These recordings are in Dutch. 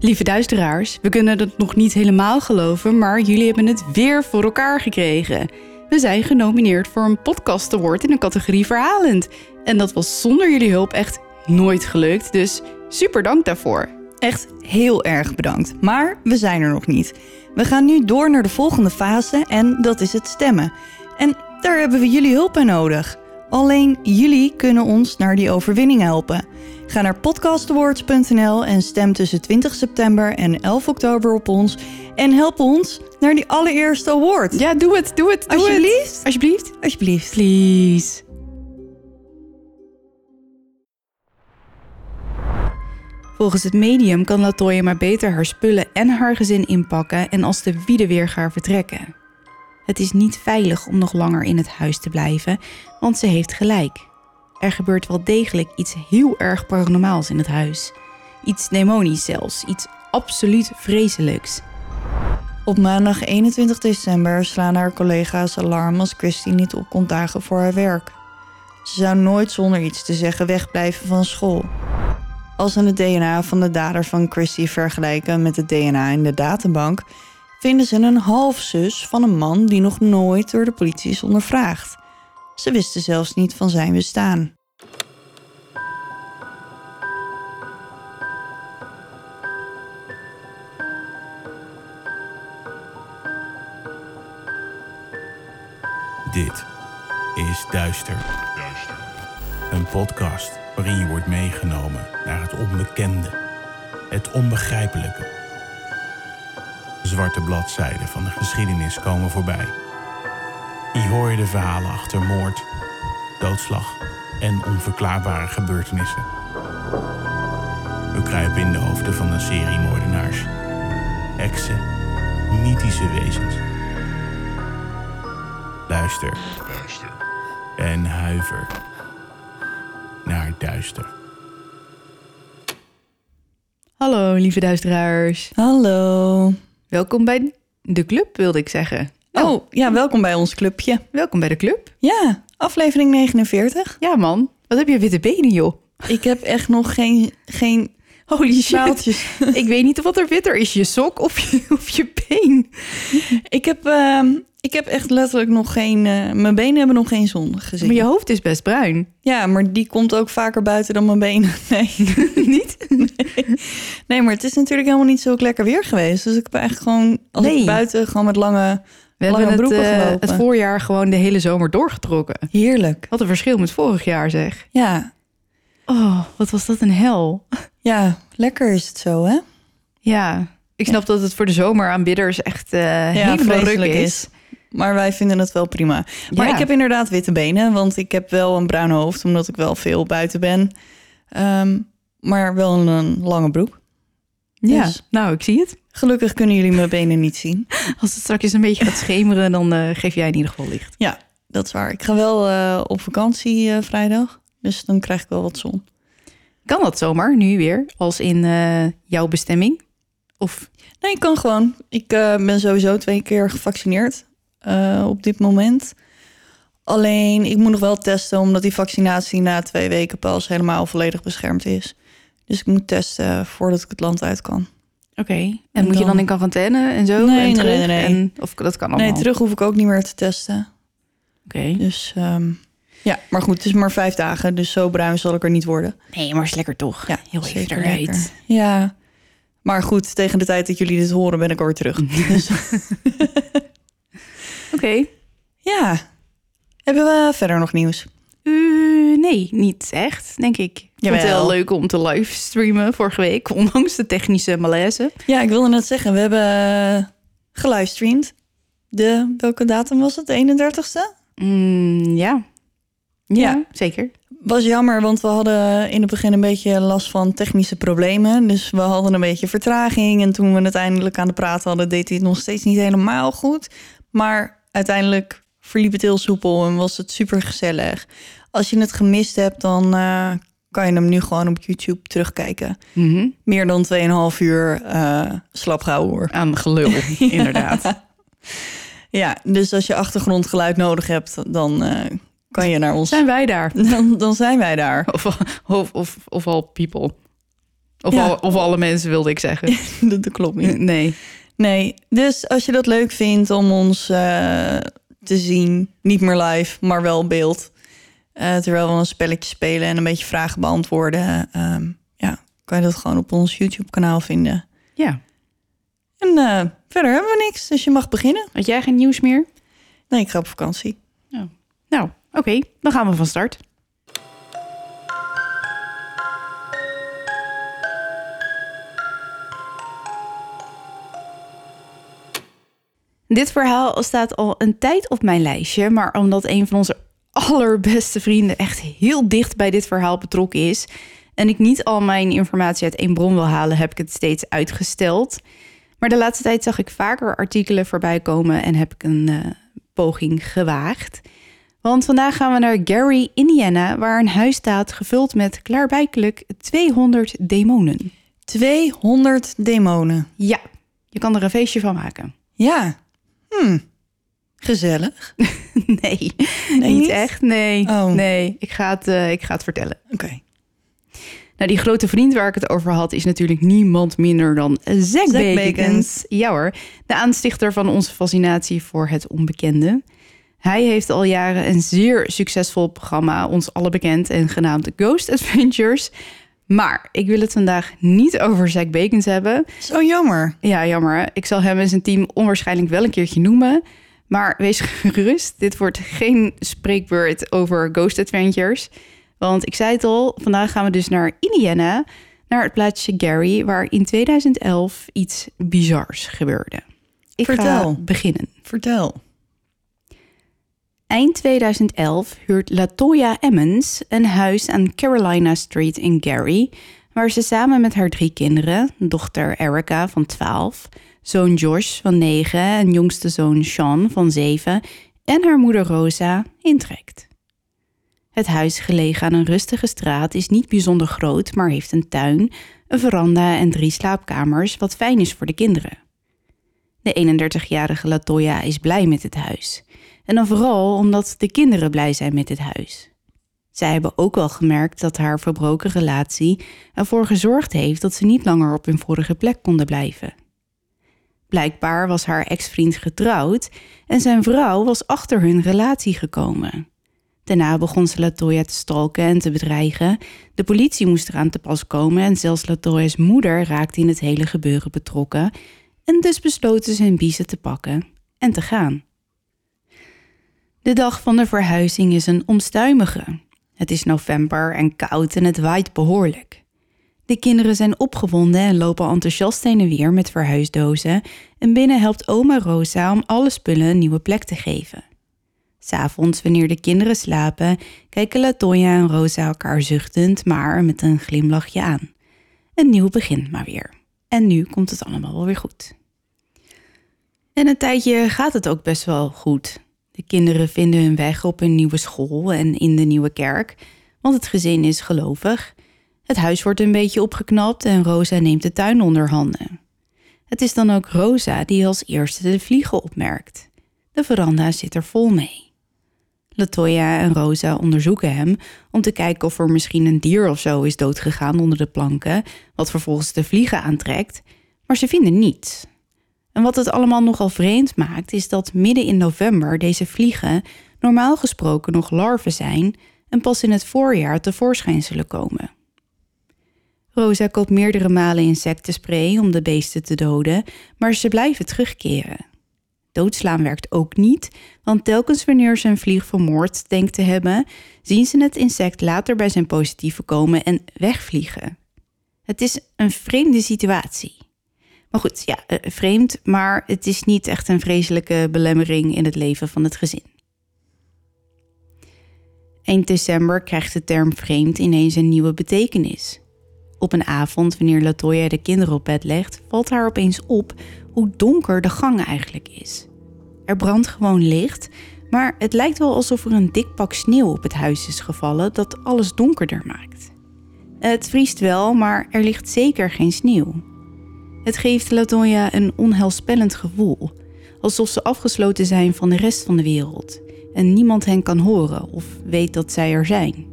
Lieve duisteraars, we kunnen het nog niet helemaal geloven, maar jullie hebben het weer voor elkaar gekregen. We zijn genomineerd voor een podcast award in de categorie verhalend. En dat was zonder jullie hulp echt nooit gelukt, dus super dank daarvoor. Echt heel erg bedankt. Maar we zijn er nog niet. We gaan nu door naar de volgende fase en dat is het stemmen. En daar hebben we jullie hulp bij nodig. Alleen jullie kunnen ons naar die overwinning helpen. Ga naar podcastawards.nl en stem tussen 20 september en 11 oktober op ons. En help ons naar die allereerste award. Ja, doe het, doe het, doe Alsjeblieft. het. Alsjeblieft. Alsjeblieft. Please. Volgens het medium kan Latoya maar beter haar spullen en haar gezin inpakken en als de wiede weer gaan vertrekken. Het is niet veilig om nog langer in het huis te blijven, want ze heeft gelijk. Er gebeurt wel degelijk iets heel erg paranormaals in het huis. Iets demonisch zelfs, iets absoluut vreselijks. Op maandag 21 december slaan haar collega's alarm als Christy niet op komt dagen voor haar werk. Ze zou nooit zonder iets te zeggen wegblijven van school. Als ze het DNA van de dader van Christy vergelijken met het DNA in de databank, vinden ze een halfzus van een man die nog nooit door de politie is ondervraagd. Ze wisten zelfs niet van zijn bestaan. Dit is Duister. Een podcast waarin je wordt meegenomen naar het onbekende, het onbegrijpelijke. Zwarte bladzijden van de geschiedenis komen voorbij. Hier hoor je de verhalen achter moord, doodslag en onverklaarbare gebeurtenissen. We kruipen in de hoofden van een serie moordenaars, heksen, mythische wezens. Luister. En huiver naar duister. Hallo lieve duisteraars. Hallo. Welkom bij de club, wilde ik zeggen. Oh, ja, welkom bij ons clubje. Welkom bij de club. Ja, aflevering 49. Ja man, wat heb je witte benen joh. Ik heb echt nog geen, geen Holy shit. Ik weet niet wat er witter is, je sok of je, of je been. Ik heb, ehm, ik heb echt letterlijk nog geen... eh, mijn benen hebben nog geen zon gezien. Maar je hoofd is best bruin. Ja, maar die komt ook vaker buiten dan mijn benen. Nee, niet? nee. nee, maar het is natuurlijk helemaal niet zo lekker weer geweest. Dus ik heb eigenlijk gewoon, als Nee. ik buiten gewoon met lange, We hebben het, eh, het voorjaar gewoon de hele zomer doorgetrokken. Heerlijk. Wat een verschil met vorig jaar zeg. Ja, Oh, wat was dat een hel. ja, lekker is het zo, hè? Ja, ik snap dat het voor de zomeraanbidders echt eh helemaal ruk vreselijk is. is. Maar wij vinden het wel prima. Maar Ja. ik heb inderdaad witte benen, want ik heb wel een bruin hoofd, omdat ik wel veel buiten ben. Ehm, maar wel een lange broek. Ja, Dus- nou, ik zie het. Gelukkig kunnen jullie mijn benen niet zien. Als het straks een beetje gaat schemeren, dan eh, geef jij in ieder geval licht. Ja, dat is waar. Ik ga wel eh, op vakantie eh, vrijdag, dus dan krijg ik wel wat zon. Kan dat zomaar, nu weer, als in jouw bestemming? Of Nee, ik kan gewoon. Ik ben sowieso twee keer gevaccineerd op dit moment. Alleen, ik moet nog wel testen, omdat die vaccinatie na twee weken pas helemaal volledig beschermd is. Dus ik moet testen voordat ik het land uit kan. Oké. En, En moet je dan in quarantaine en zo? Nee, en nee, terug? nee, nee. En, of dat kan allemaal? Nee, terug hoef ik ook niet meer te testen. Oké. Dus ehm, ja, maar goed, het is maar vijf dagen, dus zo bruin zal ik er niet worden. Nee, maar is lekker toch? Ja, Heel even eruit. lekker. Ja, maar goed, tegen de tijd dat jullie dit horen ben ik alweer terug. Dus Oké. ja, hebben we verder nog nieuws? Eh, nee, niet echt, denk ik. Ik vond het leuk om te livestreamen vorige week, ondanks de technische malaise. Ja, ik wilde net zeggen, we hebben eh, gelivestreamd. De, welke datum was het? De 31ste? Mm, ja. ja. Ja. zeker. Was jammer, want we hadden in het begin een beetje last van technische problemen. Dus we hadden een beetje vertraging. En toen we het eindelijk aan de praat hadden, deed hij het nog steeds niet helemaal goed. Maar uiteindelijk verliep het heel soepel en was het super gezellig. Als je het gemist hebt, dan eh, kan je hem nu gewoon op YouTube terugkijken. Mhm. Meer dan 2,5 uur eh slap hoor. Aan gelul, inderdaad. Ja, dus als je achtergrondgeluid nodig hebt, dan eh, kan je naar ons. Zijn wij daar? Dan, dan zijn wij daar. Of, of, of, of all people. Of, Ja. al- of alle mensen wilde ik zeggen. dat, dat klopt niet. Nee. Nee, dus als je dat leuk vindt om ons eh, te zien, niet meer live, maar wel beeld, eh, terwijl we een spelletje spelen en een beetje vragen beantwoorden, ehm, ja, kan je dat gewoon op ons YouTube-kanaal vinden. Ja. En eh, verder hebben we niks, dus je mag beginnen. Had jij geen nieuws meer? Nee, ik ga op vakantie. Nou, oké. dan gaan we van start. Dit verhaal staat al een tijd op mijn lijstje, maar omdat een van onze allerbeste vrienden echt heel dicht bij dit verhaal betrokken is en ik niet al mijn informatie uit één bron wil halen, heb ik het steeds uitgesteld. Maar de laatste tijd zag ik vaker artikelen voorbij komen en heb ik een eh, poging gewaagd. Want vandaag gaan we naar Gary, Indiana, waar een huis staat gevuld met klaarblijkelijk 200 demonen. 200 demonen. Ja, je kan er een feestje van maken. Ja. Hm. Gezellig. Nee, Nee, niet echt. Nee, Oh. nee ik, ga het, eh, ik ga het vertellen. Oké. Nou, die grote vriend waar ik het over had, is natuurlijk niemand minder dan Zack. Bakens. Ja hoor, de aanstichter van onze fascinatie voor het onbekende. Hij heeft al jaren een zeer succesvol programma, ons alle bekend en genaamd Ghost Adventures. Maar ik wil het vandaag niet over Zack Bakens hebben. Zo jammer. Ja, jammer. Ik zal hem en zijn team onwaarschijnlijk wel een keertje noemen. Maar wees gerust, dit wordt geen spreekbeurt over Ghost Adventures. Want ik zei het al, vandaag gaan we dus naar Indiana, naar het plaatsje Gary, waar in 2011 iets bizars gebeurde. Ik ga Vertel. beginnen. Vertel. Eind 2011 huurt Latoya Emmons een huis aan Carolina Street in Gary, waar ze samen met haar drie kinderen, dochter Erica van 12, zoon Josh van 9 en jongste zoon Sean van 7 en haar moeder Rosa intrekt. Het huis gelegen aan een rustige straat is niet bijzonder groot, maar heeft een tuin, een veranda en drie slaapkamers, wat fijn is voor de kinderen. De 31-jarige Latoya is blij met het huis. En dan vooral omdat de kinderen blij zijn met dit huis. Zij hebben ook wel gemerkt dat haar verbroken relatie ervoor gezorgd heeft dat ze niet langer op hun vorige plek konden blijven. Blijkbaar was haar ex-vriend getrouwd en zijn vrouw was achter hun relatie gekomen. Daarna begon ze Latoya te stalken en te bedreigen. De politie moest eraan te pas komen en zelfs Latoya's moeder raakte in het hele gebeuren betrokken. En dus besloten ze hun biezen te pakken en te gaan. De dag van de verhuizing is een omstuimige. Het is november en koud en het waait behoorlijk. De kinderen zijn opgewonden en lopen enthousiast heen en weer met verhuisdozen en binnen helpt oma Rosa om alle spullen een nieuwe plek te geven. S'avonds, wanneer de kinderen slapen, kijken Latoya en Rosa elkaar zuchtend, maar met een glimlachje aan. Een nieuw begin maar weer. En nu komt het allemaal wel weer goed. En een tijdje gaat het ook best wel goed. De kinderen vinden hun weg op een nieuwe school en in de nieuwe kerk, want het gezin is gelovig. Het huis wordt een beetje opgeknapt en Rosa neemt de tuin onder handen. Het is dan ook Rosa die als eerste de vliegen opmerkt. De veranda zit er vol mee. Latoya en Rosa onderzoeken hem om te kijken of er misschien een dier of zo is doodgegaan onder de planken, wat vervolgens de vliegen aantrekt, maar ze vinden niets. En wat het allemaal nogal vreemd maakt, is dat midden in november deze vliegen normaal gesproken nog larven zijn en pas in het voorjaar tevoorschijn zullen komen. Rosa koopt meerdere malen insectenspray om de beesten te doden, maar ze blijven terugkeren. Doodslaan werkt ook niet, want telkens wanneer ze een vlieg vermoord denkt te hebben, zien ze het insect later bij zijn positieve komen en wegvliegen. Het is een vreemde situatie. Maar goed, ja, eh, vreemd, maar het is niet echt een vreselijke belemmering in het leven van het gezin. Eind december krijgt de term vreemd ineens een nieuwe betekenis. Op een avond, wanneer Latoya de kinderen op bed legt, valt haar opeens op hoe donker de gang eigenlijk is. Er brandt gewoon licht, maar het lijkt wel alsof er een dik pak sneeuw op het huis is gevallen dat alles donkerder maakt. Het vriest wel, maar er ligt zeker geen sneeuw. Het geeft Latoya een onheilspellend gevoel, alsof ze afgesloten zijn van de rest van de wereld en niemand hen kan horen of weet dat zij er zijn.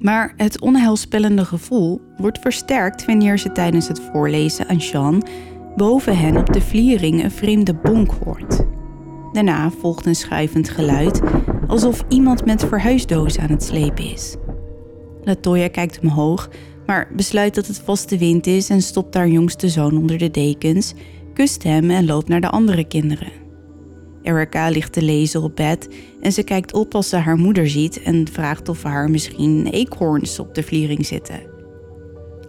Maar het onheilspellende gevoel wordt versterkt wanneer ze tijdens het voorlezen aan Jean boven hen op de vliering een vreemde bonk hoort. Daarna volgt een schuivend geluid, alsof iemand met verhuisdozen aan het slepen is. Latoya kijkt omhoog, maar besluit dat het vast de wind is en stopt haar jongste zoon onder de dekens, kust hem en loopt naar de andere kinderen. Erica ligt te lezen op bed en ze kijkt op als ze haar moeder ziet en vraagt of haar misschien eekhoorns op de vliering zitten.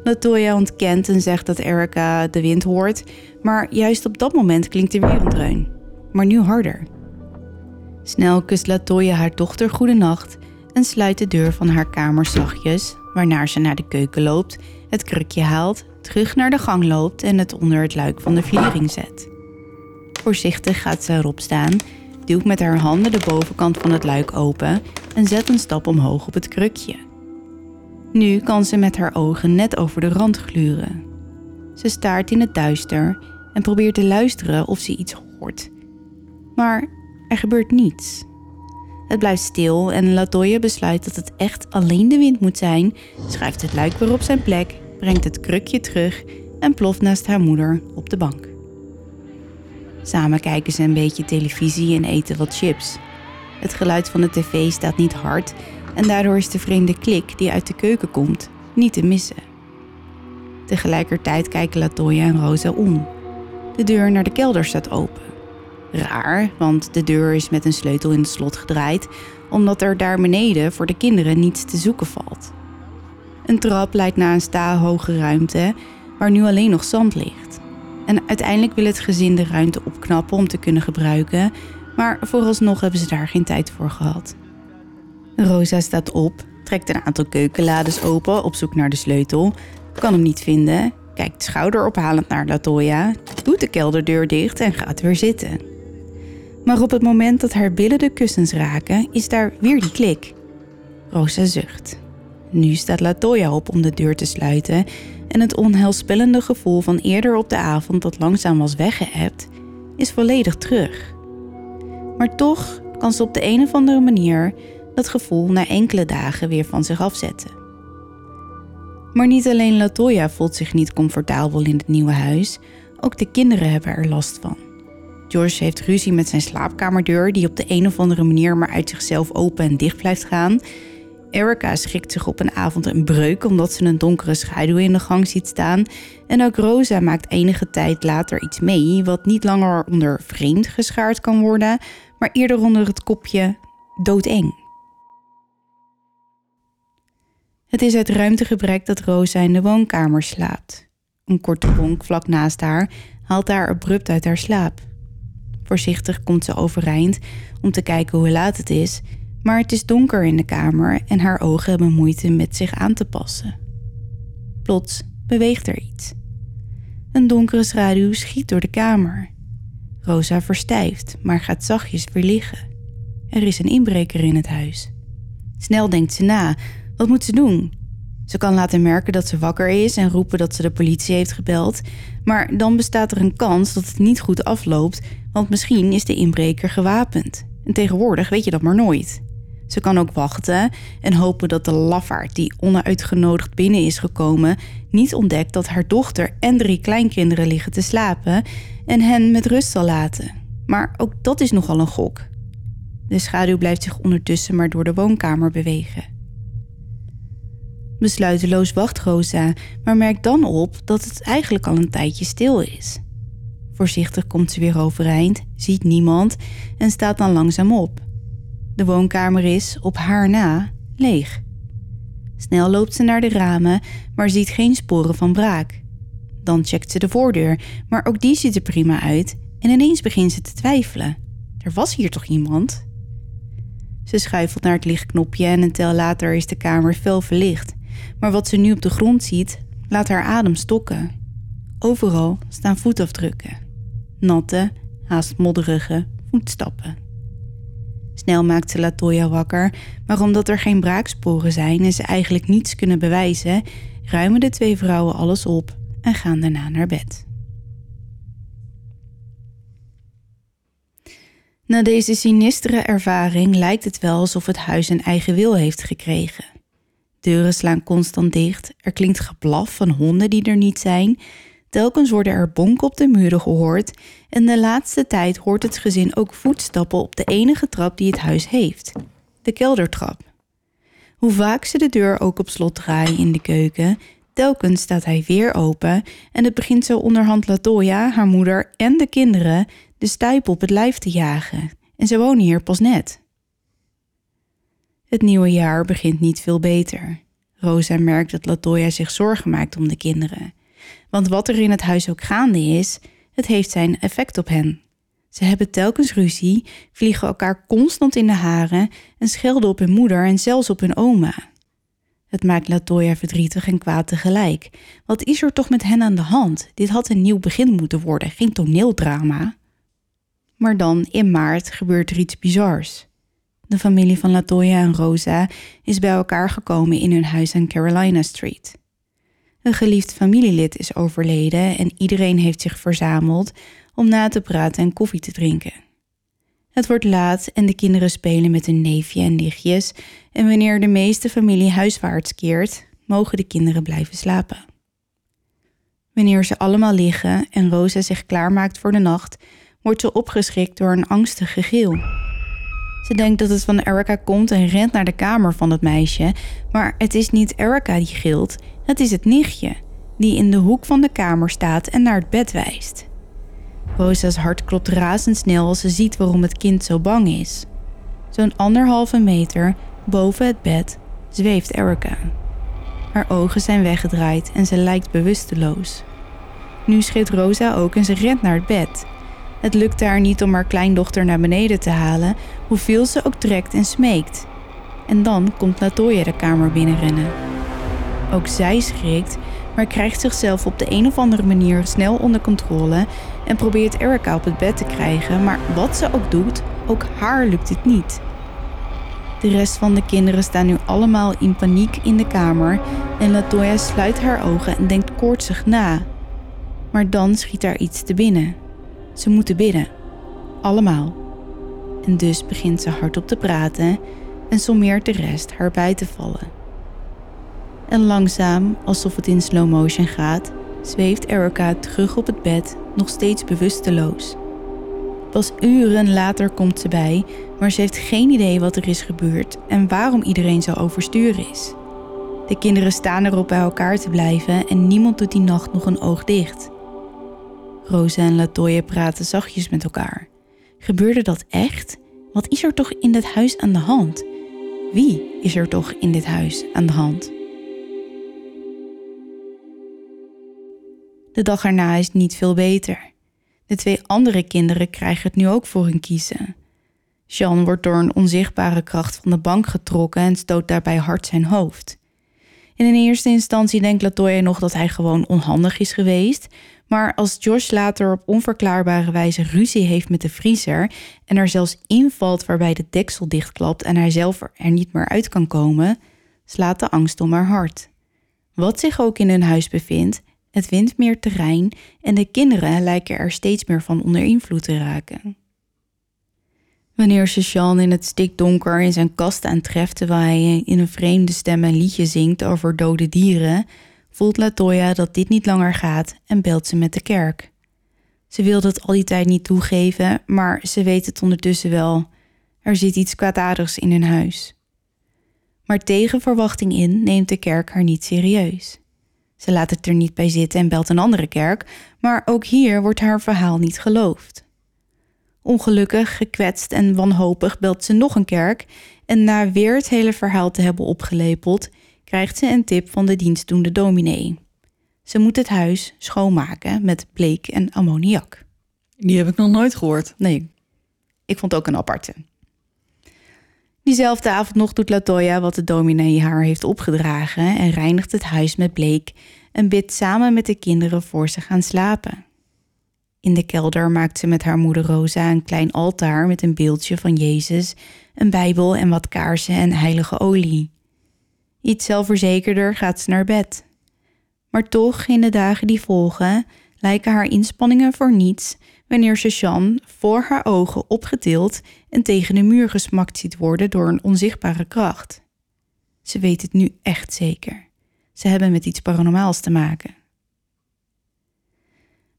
Latoya ontkent en zegt dat Erica de wind hoort, maar juist op dat moment klinkt er weer een dreun, maar nu harder. Snel kust Latoya haar dochter goedenacht en sluit de deur van haar kamer zachtjes, waarna ze naar de keuken loopt, het krukje haalt, terug naar de gang loopt en het onder het luik van de vliering zet. Voorzichtig gaat ze erop staan, duwt met haar handen de bovenkant van het luik open en zet een stap omhoog op het krukje. Nu kan ze met haar ogen net over de rand gluren. Ze staart in het duister en probeert te luisteren of ze iets hoort. Maar er gebeurt niets. Het blijft stil en Latoya besluit dat het echt alleen de wind moet zijn, schuift het luik weer op zijn plek, brengt het krukje terug en ploft naast haar moeder op de bank. Samen kijken ze een beetje televisie en eten wat chips. Het geluid van de tv staat niet hard en daardoor is de vreemde klik die uit de keuken komt niet te missen. Tegelijkertijd kijken Latoya en Rosa om. De deur naar de kelder staat open. Raar, want de deur is met een sleutel in het slot gedraaid, omdat er daar beneden voor de kinderen niets te zoeken valt. Een trap leidt naar een staalhoge ruimte waar nu alleen nog zand ligt. En uiteindelijk wil het gezin de ruimte opknappen om te kunnen gebruiken, maar vooralsnog hebben ze daar geen tijd voor gehad. Rosa staat op, trekt een aantal keukenlades open op zoek naar de sleutel, kan hem niet vinden, kijkt schouderophalend naar Latoya, doet de kelderdeur dicht en gaat weer zitten. Maar op het moment dat haar billen de kussens raken, is daar weer die klik. Rosa zucht. Nu staat Latoya op om de deur te sluiten en het onheilspellende gevoel van eerder op de avond dat langzaam was weggeëpt, is volledig terug. Maar toch kan ze op de een of andere manier dat gevoel na enkele dagen weer van zich afzetten. Maar niet alleen Latoya voelt zich niet comfortabel in het nieuwe huis, ook de kinderen hebben er last van. George heeft ruzie met zijn slaapkamerdeur, die op de een of andere manier maar uit zichzelf open en dicht blijft gaan. Erica schrikt zich op een avond een breuk omdat ze een donkere schaduw in de gang ziet staan. En ook Rosa maakt enige tijd later iets mee, wat niet langer onder vreemd geschaard kan worden, maar eerder onder het kopje doodeng. Het is uit ruimtegebrek dat Rosa in de woonkamer slaapt. Een korte bonk vlak naast haar haalt haar abrupt uit haar slaap. Voorzichtig komt ze overeind om te kijken hoe laat het is, maar het is donker in de kamer en haar ogen hebben moeite met zich aan te passen. Plots beweegt er iets. Een donkere schaduw schiet door de kamer. Rosa verstijft, maar gaat zachtjes weer liggen. Er is een inbreker in het huis. Snel denkt ze na. Wat moet ze doen? Ze kan laten merken dat ze wakker is en roepen dat ze de politie heeft gebeld. Maar dan bestaat er een kans dat het niet goed afloopt, want misschien is de inbreker gewapend. En tegenwoordig weet je dat maar nooit. Ze kan ook wachten en hopen dat de lafaard die onuitgenodigd binnen is gekomen niet ontdekt dat haar dochter en drie kleinkinderen liggen te slapen en hen met rust zal laten. Maar ook dat is nogal een gok. De schaduw blijft zich ondertussen maar door de woonkamer bewegen. Besluiteloos wacht Rosa, maar merkt dan op dat het eigenlijk al een tijdje stil is. Voorzichtig komt ze weer overeind, ziet niemand en staat dan langzaam op. De woonkamer is, op haar na, leeg. Snel loopt ze naar de ramen, maar ziet geen sporen van braak. Dan checkt ze de voordeur, maar ook die ziet er prima uit en ineens begint ze te twijfelen. Er was hier toch iemand? Ze schuifelt naar het lichtknopje en een tel later is de kamer fel verlicht. Maar wat ze nu op de grond ziet, laat haar adem stokken. Overal staan voetafdrukken. Natte, haast modderige voetstappen. Snel maakt ze Latoya wakker, maar omdat er geen braaksporen zijn en ze eigenlijk niets kunnen bewijzen, ruimen de twee vrouwen alles op en gaan daarna naar bed. Na deze sinistere ervaring lijkt het wel alsof het huis een eigen wil heeft gekregen. Deuren slaan constant dicht, er klinkt geblaf van honden die er niet zijn. Telkens worden er bonken op de muren gehoord en de laatste tijd hoort het gezin ook voetstappen op de enige trap die het huis heeft, de keldertrap. Hoe vaak ze de deur ook op slot draaien in de keuken, telkens staat hij weer open en het begint zo onderhand Latoya, haar moeder en de kinderen de stuip op het lijf te jagen. En ze wonen hier pas net. Het nieuwe jaar begint niet veel beter. Rosa merkt dat Latoya zich zorgen maakt om de kinderen. Want wat er in het huis ook gaande is, het heeft zijn effect op hen. Ze hebben telkens ruzie, vliegen elkaar constant in de haren en schelden op hun moeder en zelfs op hun oma. Het maakt Latoya verdrietig en kwaad tegelijk. Wat is er toch met hen aan de hand? Dit had een nieuw begin moeten worden, geen toneeldrama. Maar dan, in maart, gebeurt er iets bizars. De familie van Latoya en Rosa is bij elkaar gekomen in hun huis aan Carolina Street. Een geliefd familielid is overleden en iedereen heeft zich verzameld om na te praten en koffie te drinken. Het wordt laat en de kinderen spelen met hun neefje en nichtjes en wanneer de meeste familie huiswaarts keert, mogen de kinderen blijven slapen. Wanneer ze allemaal liggen en Rosa zich klaarmaakt voor de nacht, wordt ze opgeschrikt door een angstig gegil. Ze denkt dat het van Erica komt en rent naar de kamer van het meisje, maar het is niet Erica die gilt, het is het nichtje, die in de hoek van de kamer staat en naar het bed wijst. Rosa's hart klopt razendsnel als ze ziet waarom het kind zo bang is. Zo'n anderhalve meter boven het bed zweeft Erica. Haar ogen zijn weggedraaid en ze lijkt bewusteloos. Nu schreeuwt Rosa ook en ze rent naar het bed. Het lukt haar niet om haar kleindochter naar beneden te halen, hoeveel ze ook trekt en smeekt. En dan komt Latoya de kamer binnenrennen. Ook zij schrikt, maar krijgt zichzelf op de een of andere manier snel onder controle en probeert Erica op het bed te krijgen, maar wat ze ook doet, ook haar lukt het niet. De rest van de kinderen staan nu allemaal in paniek in de kamer en Latoya sluit haar ogen en denkt koortsig na. Maar dan schiet haar iets te binnen. Ze moeten bidden. Allemaal. En dus begint ze hardop te praten en sommeert de rest haar bij te vallen. En langzaam, alsof het in slow motion gaat, zweeft Erica terug op het bed, nog steeds bewusteloos. Pas uren later komt ze bij, maar ze heeft geen idee wat er is gebeurd en waarom iedereen zo overstuur is. De kinderen staan erop bij elkaar te blijven en niemand doet die nacht nog een oog dicht. Rosa en Latoya praten zachtjes met elkaar. Gebeurde dat echt? Wat is er toch in dit huis aan de hand? Wie is er toch in dit huis aan de hand? De dag erna is niet veel beter. De twee andere kinderen krijgen het nu ook voor hun kiezen. Jean wordt door een onzichtbare kracht van de bank getrokken en stoot daarbij hard zijn hoofd. In eerste instantie denkt Latoya nog dat hij gewoon onhandig is geweest, maar als Josh later op onverklaarbare wijze ruzie heeft met de vriezer en er zelfs invalt waarbij de deksel dichtklapt en hij zelf er niet meer uit kan komen, slaat de angst om haar hart. Wat zich ook in hun huis bevindt, het wint meer terrein en de kinderen lijken er steeds meer van onder invloed te raken. Wanneer Jean in het stikdonker in zijn kast aantreft terwijl hij in een vreemde stem een liedje zingt over dode dieren, voelt Latoya dat dit niet langer gaat en belt ze met de kerk. Ze wil het al die tijd niet toegeven, maar ze weet het ondertussen wel. Er zit iets kwaadaardigs in hun huis. Maar tegen verwachting in neemt de kerk haar niet serieus. Ze laat het er niet bij zitten en belt een andere kerk, maar ook hier wordt haar verhaal niet geloofd. Ongelukkig, gekwetst en wanhopig belt ze nog een kerk en na weer het hele verhaal te hebben opgelepeld, krijgt ze een tip van de dienstdoende dominee. Ze moet het huis schoonmaken met bleek en ammoniak. Die heb ik nog nooit gehoord. Nee, ik vond ook een aparte. Diezelfde avond nog doet Latoya wat de dominee haar heeft opgedragen en reinigt het huis met bleek en bidt samen met de kinderen voor ze gaan slapen. In de kelder maakt ze met haar moeder Rosa een klein altaar met een beeldje van Jezus, een Bijbel en wat kaarsen en heilige olie. Iets zelfverzekerder gaat ze naar bed. Maar toch, in de dagen die volgen, lijken haar inspanningen voor niets wanneer ze Jean voor haar ogen opgetild en tegen de muur gesmakt ziet worden door een onzichtbare kracht. Ze weet het nu echt zeker. Ze hebben met iets paranormaals te maken.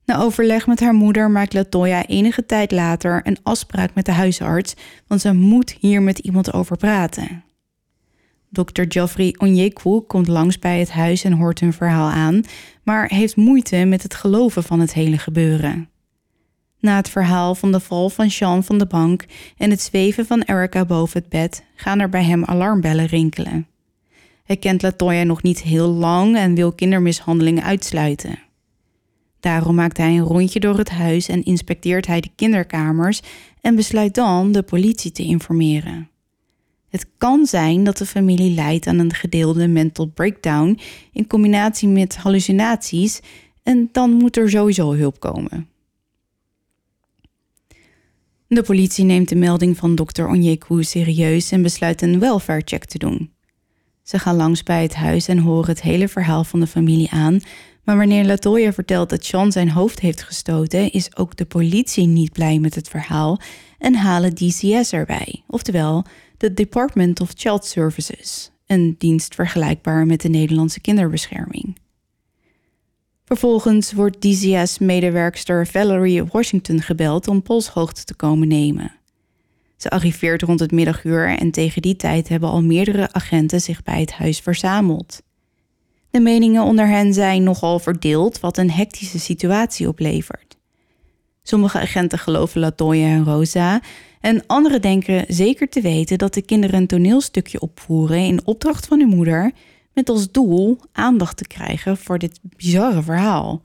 Na overleg met haar moeder maakt Latoya enige tijd later een afspraak met de huisarts, want ze moet hier met iemand over praten. Dr. Geoffrey Onyekwu komt langs bij het huis en hoort hun verhaal aan, maar heeft moeite met het geloven van het hele gebeuren. Na het verhaal van de val van Sean van de bank en het zweven van Erica boven het bed, gaan er bij hem alarmbellen rinkelen. Hij kent Latoya nog niet heel lang en wil kindermishandelingen uitsluiten. Daarom maakt hij een rondje door het huis en inspecteert hij de kinderkamers en besluit dan de politie te informeren. Het kan zijn dat de familie lijdt aan een gedeelde mental breakdown in combinatie met hallucinaties en dan moet er sowieso hulp komen. De politie neemt de melding van dokter Onyeku serieus en besluit een welfare check te doen. Ze gaan langs bij het huis en horen het hele verhaal van de familie aan, maar wanneer Latoya vertelt dat Sean zijn hoofd heeft gestoten, is ook de politie niet blij met het verhaal en halen DCS erbij, oftewel de Department of Child Services, een dienst vergelijkbaar met de Nederlandse kinderbescherming. Vervolgens wordt DCS-medewerkster Valerie Washington gebeld om polshoogte te komen nemen. Ze arriveert rond het middaguur en tegen die tijd hebben al meerdere agenten zich bij het huis verzameld. De meningen onder hen zijn nogal verdeeld, wat een hectische situatie oplevert. Sommige agenten geloven Latoya en Rosa, en anderen denken zeker te weten dat de kinderen een toneelstukje opvoeren in opdracht van hun moeder, met als doel aandacht te krijgen voor dit bizarre verhaal.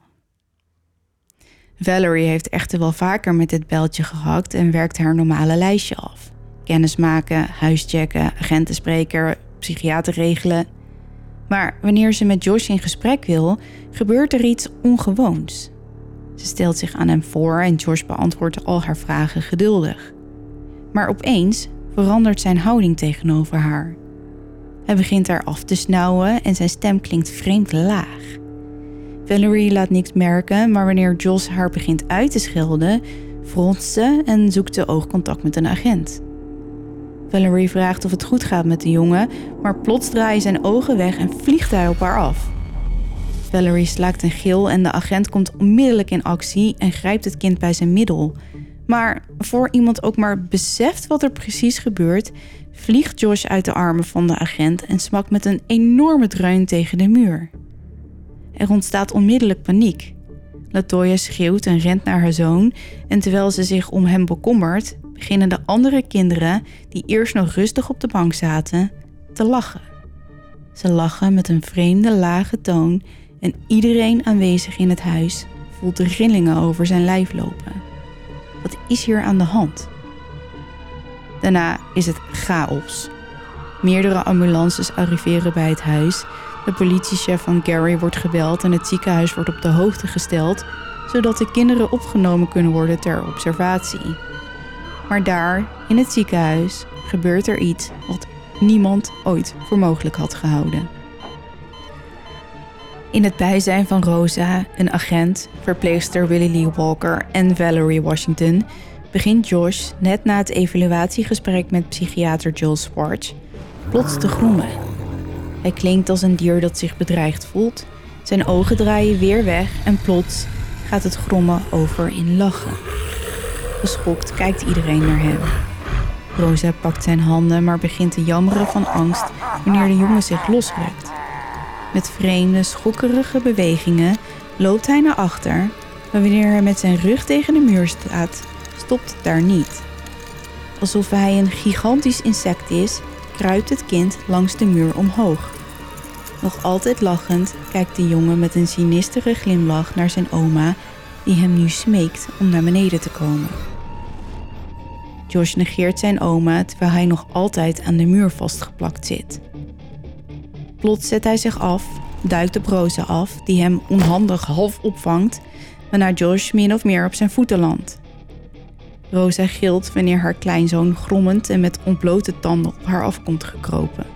Valerie heeft echter wel vaker met dit beltje gehakt en werkt haar normale lijstje af. Kennis maken, huischecken, agenten spreken, psychiater regelen. Maar wanneer ze met Josh in gesprek wil, gebeurt er iets ongewoons. Ze stelt zich aan hem voor en Josh beantwoordt al haar vragen geduldig. Maar opeens verandert zijn houding tegenover haar. Hij begint haar af te snauwen en zijn stem klinkt vreemd laag. Valerie laat niks merken, maar wanneer Jos haar begint uit te schelden, fronst ze en zoekt ze oogcontact met een agent. Valerie vraagt of het goed gaat met de jongen, maar plots draaien zijn ogen weg en vliegt hij op haar af. Valerie slaakt een gil en de agent komt onmiddellijk in actie en grijpt het kind bij zijn middel. Maar voor iemand ook maar beseft wat er precies gebeurt, vliegt Josh uit de armen van de agent en smakt met een enorme dreun tegen de muur. Er ontstaat onmiddellijk paniek. Latoya schreeuwt en rent naar haar zoon en terwijl ze zich om hem bekommert, beginnen de andere kinderen, die eerst nog rustig op de bank zaten, te lachen. Ze lachen met een vreemde lage toon en iedereen aanwezig in het huis voelt de rillingen over zijn lijf lopen. Wat is hier aan de hand? Daarna is het chaos. Meerdere ambulances arriveren bij het huis de politiechef van Gary wordt gebeld en het ziekenhuis wordt op de hoogte gesteld, zodat de kinderen opgenomen kunnen worden ter observatie. Maar daar, in het ziekenhuis, gebeurt er iets wat niemand ooit voor mogelijk had gehouden. In het bijzijn van Rosa, een agent, verpleegster Willie Lee Walker en Valerie Washington begint Josh, net na het evaluatiegesprek met psychiater Joel Swartz, plots te groemen. Hij klinkt als een dier dat zich bedreigd voelt. Zijn ogen draaien weer weg en plots gaat het grommen over in lachen. Geschokt kijkt iedereen naar hem. Rosa pakt zijn handen, maar begint te jammeren van angst wanneer de jongen zich losrukt. Met vreemde, schokkerige bewegingen loopt hij naar achter, maar wanneer hij met zijn rug tegen de muur staat, stopt het daar niet. Alsof hij een gigantisch insect is kruipt het kind langs de muur omhoog. Nog altijd lachend kijkt de jongen met een sinistere glimlach naar zijn oma, die hem nu smeekt om naar beneden te komen. Josh negeert zijn oma terwijl hij nog altijd aan de muur vastgeplakt zit. Plots zet hij zich af, duikt de broze af, die hem onhandig half opvangt, waarna Josh min of meer op zijn voeten landt. Rosa gilt wanneer haar kleinzoon grommend en met ontblote tanden op haar afkomt gekropen.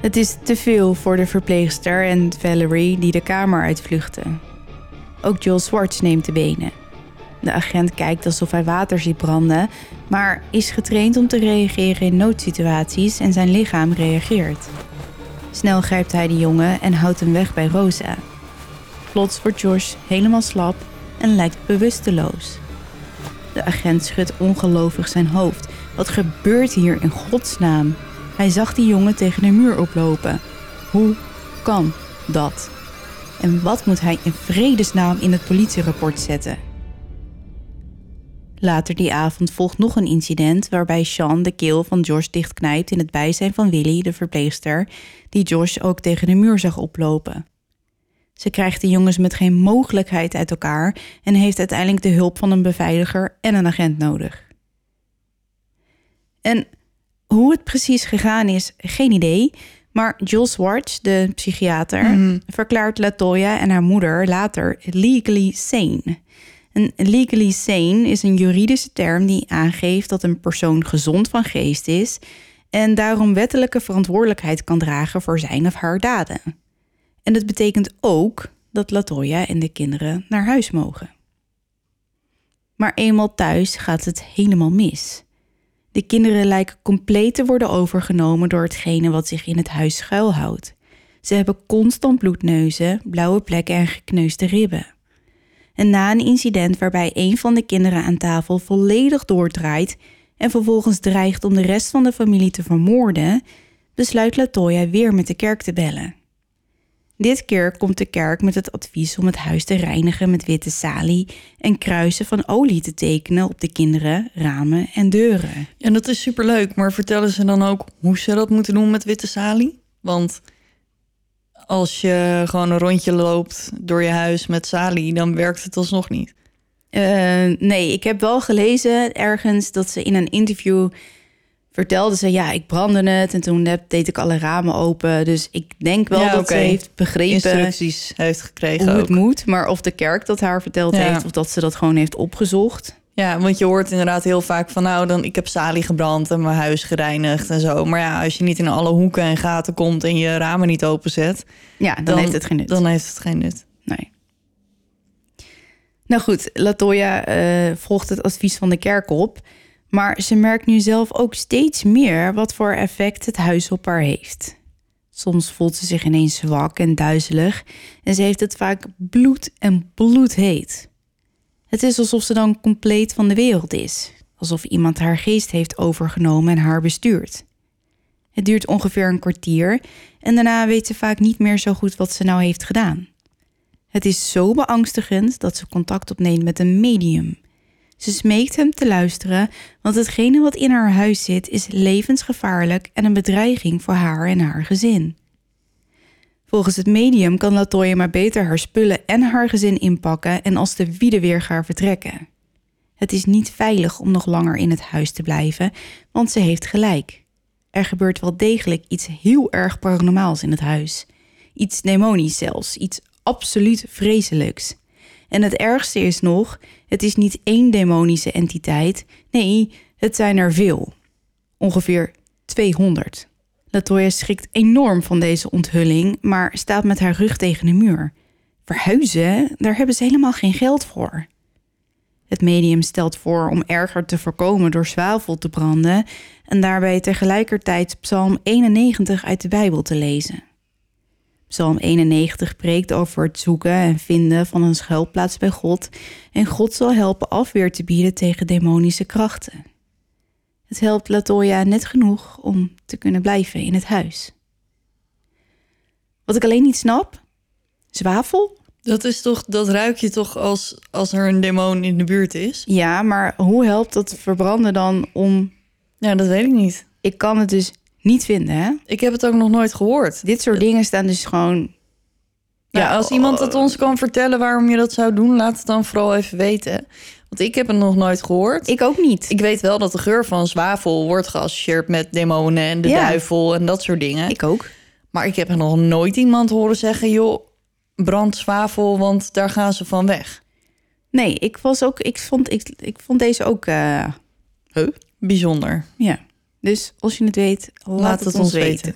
Het is te veel voor de verpleegster en Valerie die de kamer uitvluchten. Ook Joel Swartz neemt de benen. De agent kijkt alsof hij water ziet branden, maar is getraind om te reageren in noodsituaties en zijn lichaam reageert. Snel grijpt hij de jongen en houdt hem weg bij Rosa. Plots wordt Josh helemaal slap en lijkt bewusteloos. De agent schudt ongelovig zijn hoofd. Wat gebeurt hier in godsnaam? Hij zag die jongen tegen de muur oplopen. Hoe kan dat? En wat moet hij in vredesnaam in het politierapport zetten? Later die avond volgt nog een incident waarbij Sean de keel van Josh dichtknijpt in het bijzijn van Willy, de verpleegster, die Josh ook tegen de muur zag oplopen. Ze krijgt de jongens met geen mogelijkheid uit elkaar en heeft uiteindelijk de hulp van een beveiliger en een agent nodig. En hoe het precies gegaan is, geen idee. Maar Jules Swartz, de psychiater, Mhm. verklaart Latoya en haar moeder later legally sane. Een legally sane is een juridische term die aangeeft dat een persoon gezond van geest is en daarom wettelijke verantwoordelijkheid kan dragen voor zijn of haar daden. En dat betekent ook dat Latoya en de kinderen naar huis mogen. Maar eenmaal thuis gaat het helemaal mis. De kinderen lijken compleet te worden overgenomen door hetgene wat zich in het huis schuilhoudt. Ze hebben constant bloedneuzen, blauwe plekken en gekneusde ribben. En na een incident waarbij een van de kinderen aan tafel volledig doordraait en vervolgens dreigt om de rest van de familie te vermoorden, besluit Latoya weer met de kerk te bellen. Dit keer komt de kerk met het advies om het huis te reinigen met witte salie en kruisen van olie te tekenen op de kinderen, ramen en deuren. En dat is superleuk, maar vertellen ze dan ook hoe ze dat moeten doen met witte salie? Want als je gewoon een rondje loopt door je huis met salie, dan werkt het alsnog niet. Eh, nee, ik heb wel gelezen ergens dat ze in een interview vertelde ze... ja, ik brandde het en toen heb- deed ik alle ramen open. Dus ik denk wel Ja, dat ze heeft begrepen Instructies heeft gekregen hoe ook. het moet. Maar of de kerk dat haar verteld Ja. heeft... of dat ze dat gewoon heeft opgezocht. Ja, want je hoort inderdaad heel vaak van... nou, dan, ik heb salie gebrand en mijn huis gereinigd en zo. Maar ja, als je niet in alle hoeken en gaten komt... en je ramen niet openzet, Ja, dan, dan, heeft het geen nut. dan heeft het geen nut. Nee. Nou goed, Latoya eh, volgt het advies van de kerk op. Maar ze merkt nu zelf ook steeds meer wat voor effect het huis op haar heeft. Soms voelt ze zich ineens zwak en duizelig en ze heeft het vaak bloed en bloedheet. Het is alsof ze dan compleet van de wereld is. Alsof iemand haar geest heeft overgenomen en haar bestuurt. Het duurt ongeveer een kwartier en daarna weet ze vaak niet meer zo goed wat ze nou heeft gedaan. Het is zo beangstigend dat ze contact opneemt met een medium. Ze smeekt hem te luisteren, want hetgene wat in haar huis zit is levensgevaarlijk en een bedreiging voor haar en haar gezin. Volgens het medium kan Latoya maar beter haar spullen en haar gezin inpakken en als de wiedeweergaar vertrekken. Het is niet veilig om nog langer in het huis te blijven, want ze heeft gelijk. Er gebeurt wel degelijk iets heel erg paranormaals in het huis. Iets demonisch zelfs, iets absoluut vreselijks. En het ergste is nog, het is niet één demonische entiteit. Nee, het zijn er veel. Ongeveer 200. Latoya schrikt enorm van deze onthulling, maar staat met haar rug tegen de muur. Verhuizen, daar hebben ze helemaal geen geld voor. Het medium stelt voor om erger te voorkomen door zwavel te branden en daarbij tegelijkertijd Psalm 91 uit de Bijbel te lezen. Psalm 91 preekt over het zoeken en vinden van een schuilplaats bij God en God zal helpen afweer te bieden tegen demonische krachten. Het helpt Latoya net genoeg om te kunnen blijven in het huis. Wat ik alleen niet snap, zwavel? Dat, is toch, dat ruik je toch als, als er een demon in de buurt is? Ja, maar hoe helpt dat verbranden dan om... Ja, dat weet ik niet. Ik kan het dus niet vinden, hè? Ik heb het ook nog nooit gehoord. Dit soort dingen staan dus gewoon... Ja, als iemand het ons kan vertellen waarom je dat zou doen, laat het dan vooral even weten. Want ik heb het nog nooit gehoord. Ik ook niet. Ik weet wel dat de geur van zwavel wordt geassocieerd met demonen en de Ja. duivel en dat soort dingen. Ik ook. Maar ik heb er nog nooit iemand horen zeggen, joh, brand zwavel, want daar gaan ze van weg. Nee, ik was ook... Ik vond, ik, ik vond deze ook... eh, Bijzonder. Ja, dus als je het weet, laat, het, ons weten.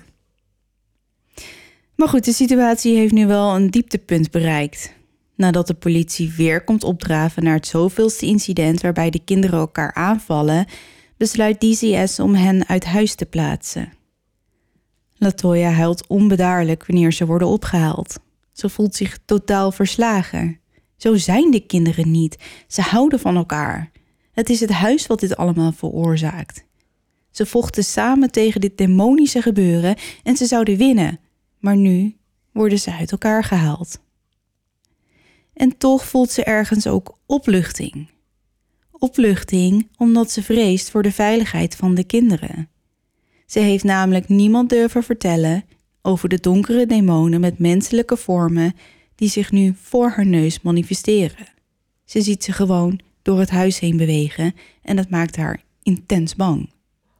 Maar goed, de situatie heeft nu wel een dieptepunt bereikt. Nadat de politie weer komt opdraven naar het zoveelste incident waarbij de kinderen elkaar aanvallen, besluit DCS om hen uit huis te plaatsen. Latoya huilt onbedaarlijk wanneer ze worden opgehaald. Ze voelt zich totaal verslagen. Zo zijn de kinderen niet. Ze houden van elkaar. Het is het huis wat dit allemaal veroorzaakt. Ze vochten samen tegen dit demonische gebeuren en ze zouden winnen. Maar nu worden ze uit elkaar gehaald. En toch voelt ze ergens ook opluchting. Opluchting omdat ze vreest voor de veiligheid van de kinderen. Ze heeft namelijk niemand durven vertellen over de donkere demonen met menselijke vormen die zich nu voor haar neus manifesteren. Ze ziet ze gewoon door het huis heen bewegen en dat maakt haar intens bang.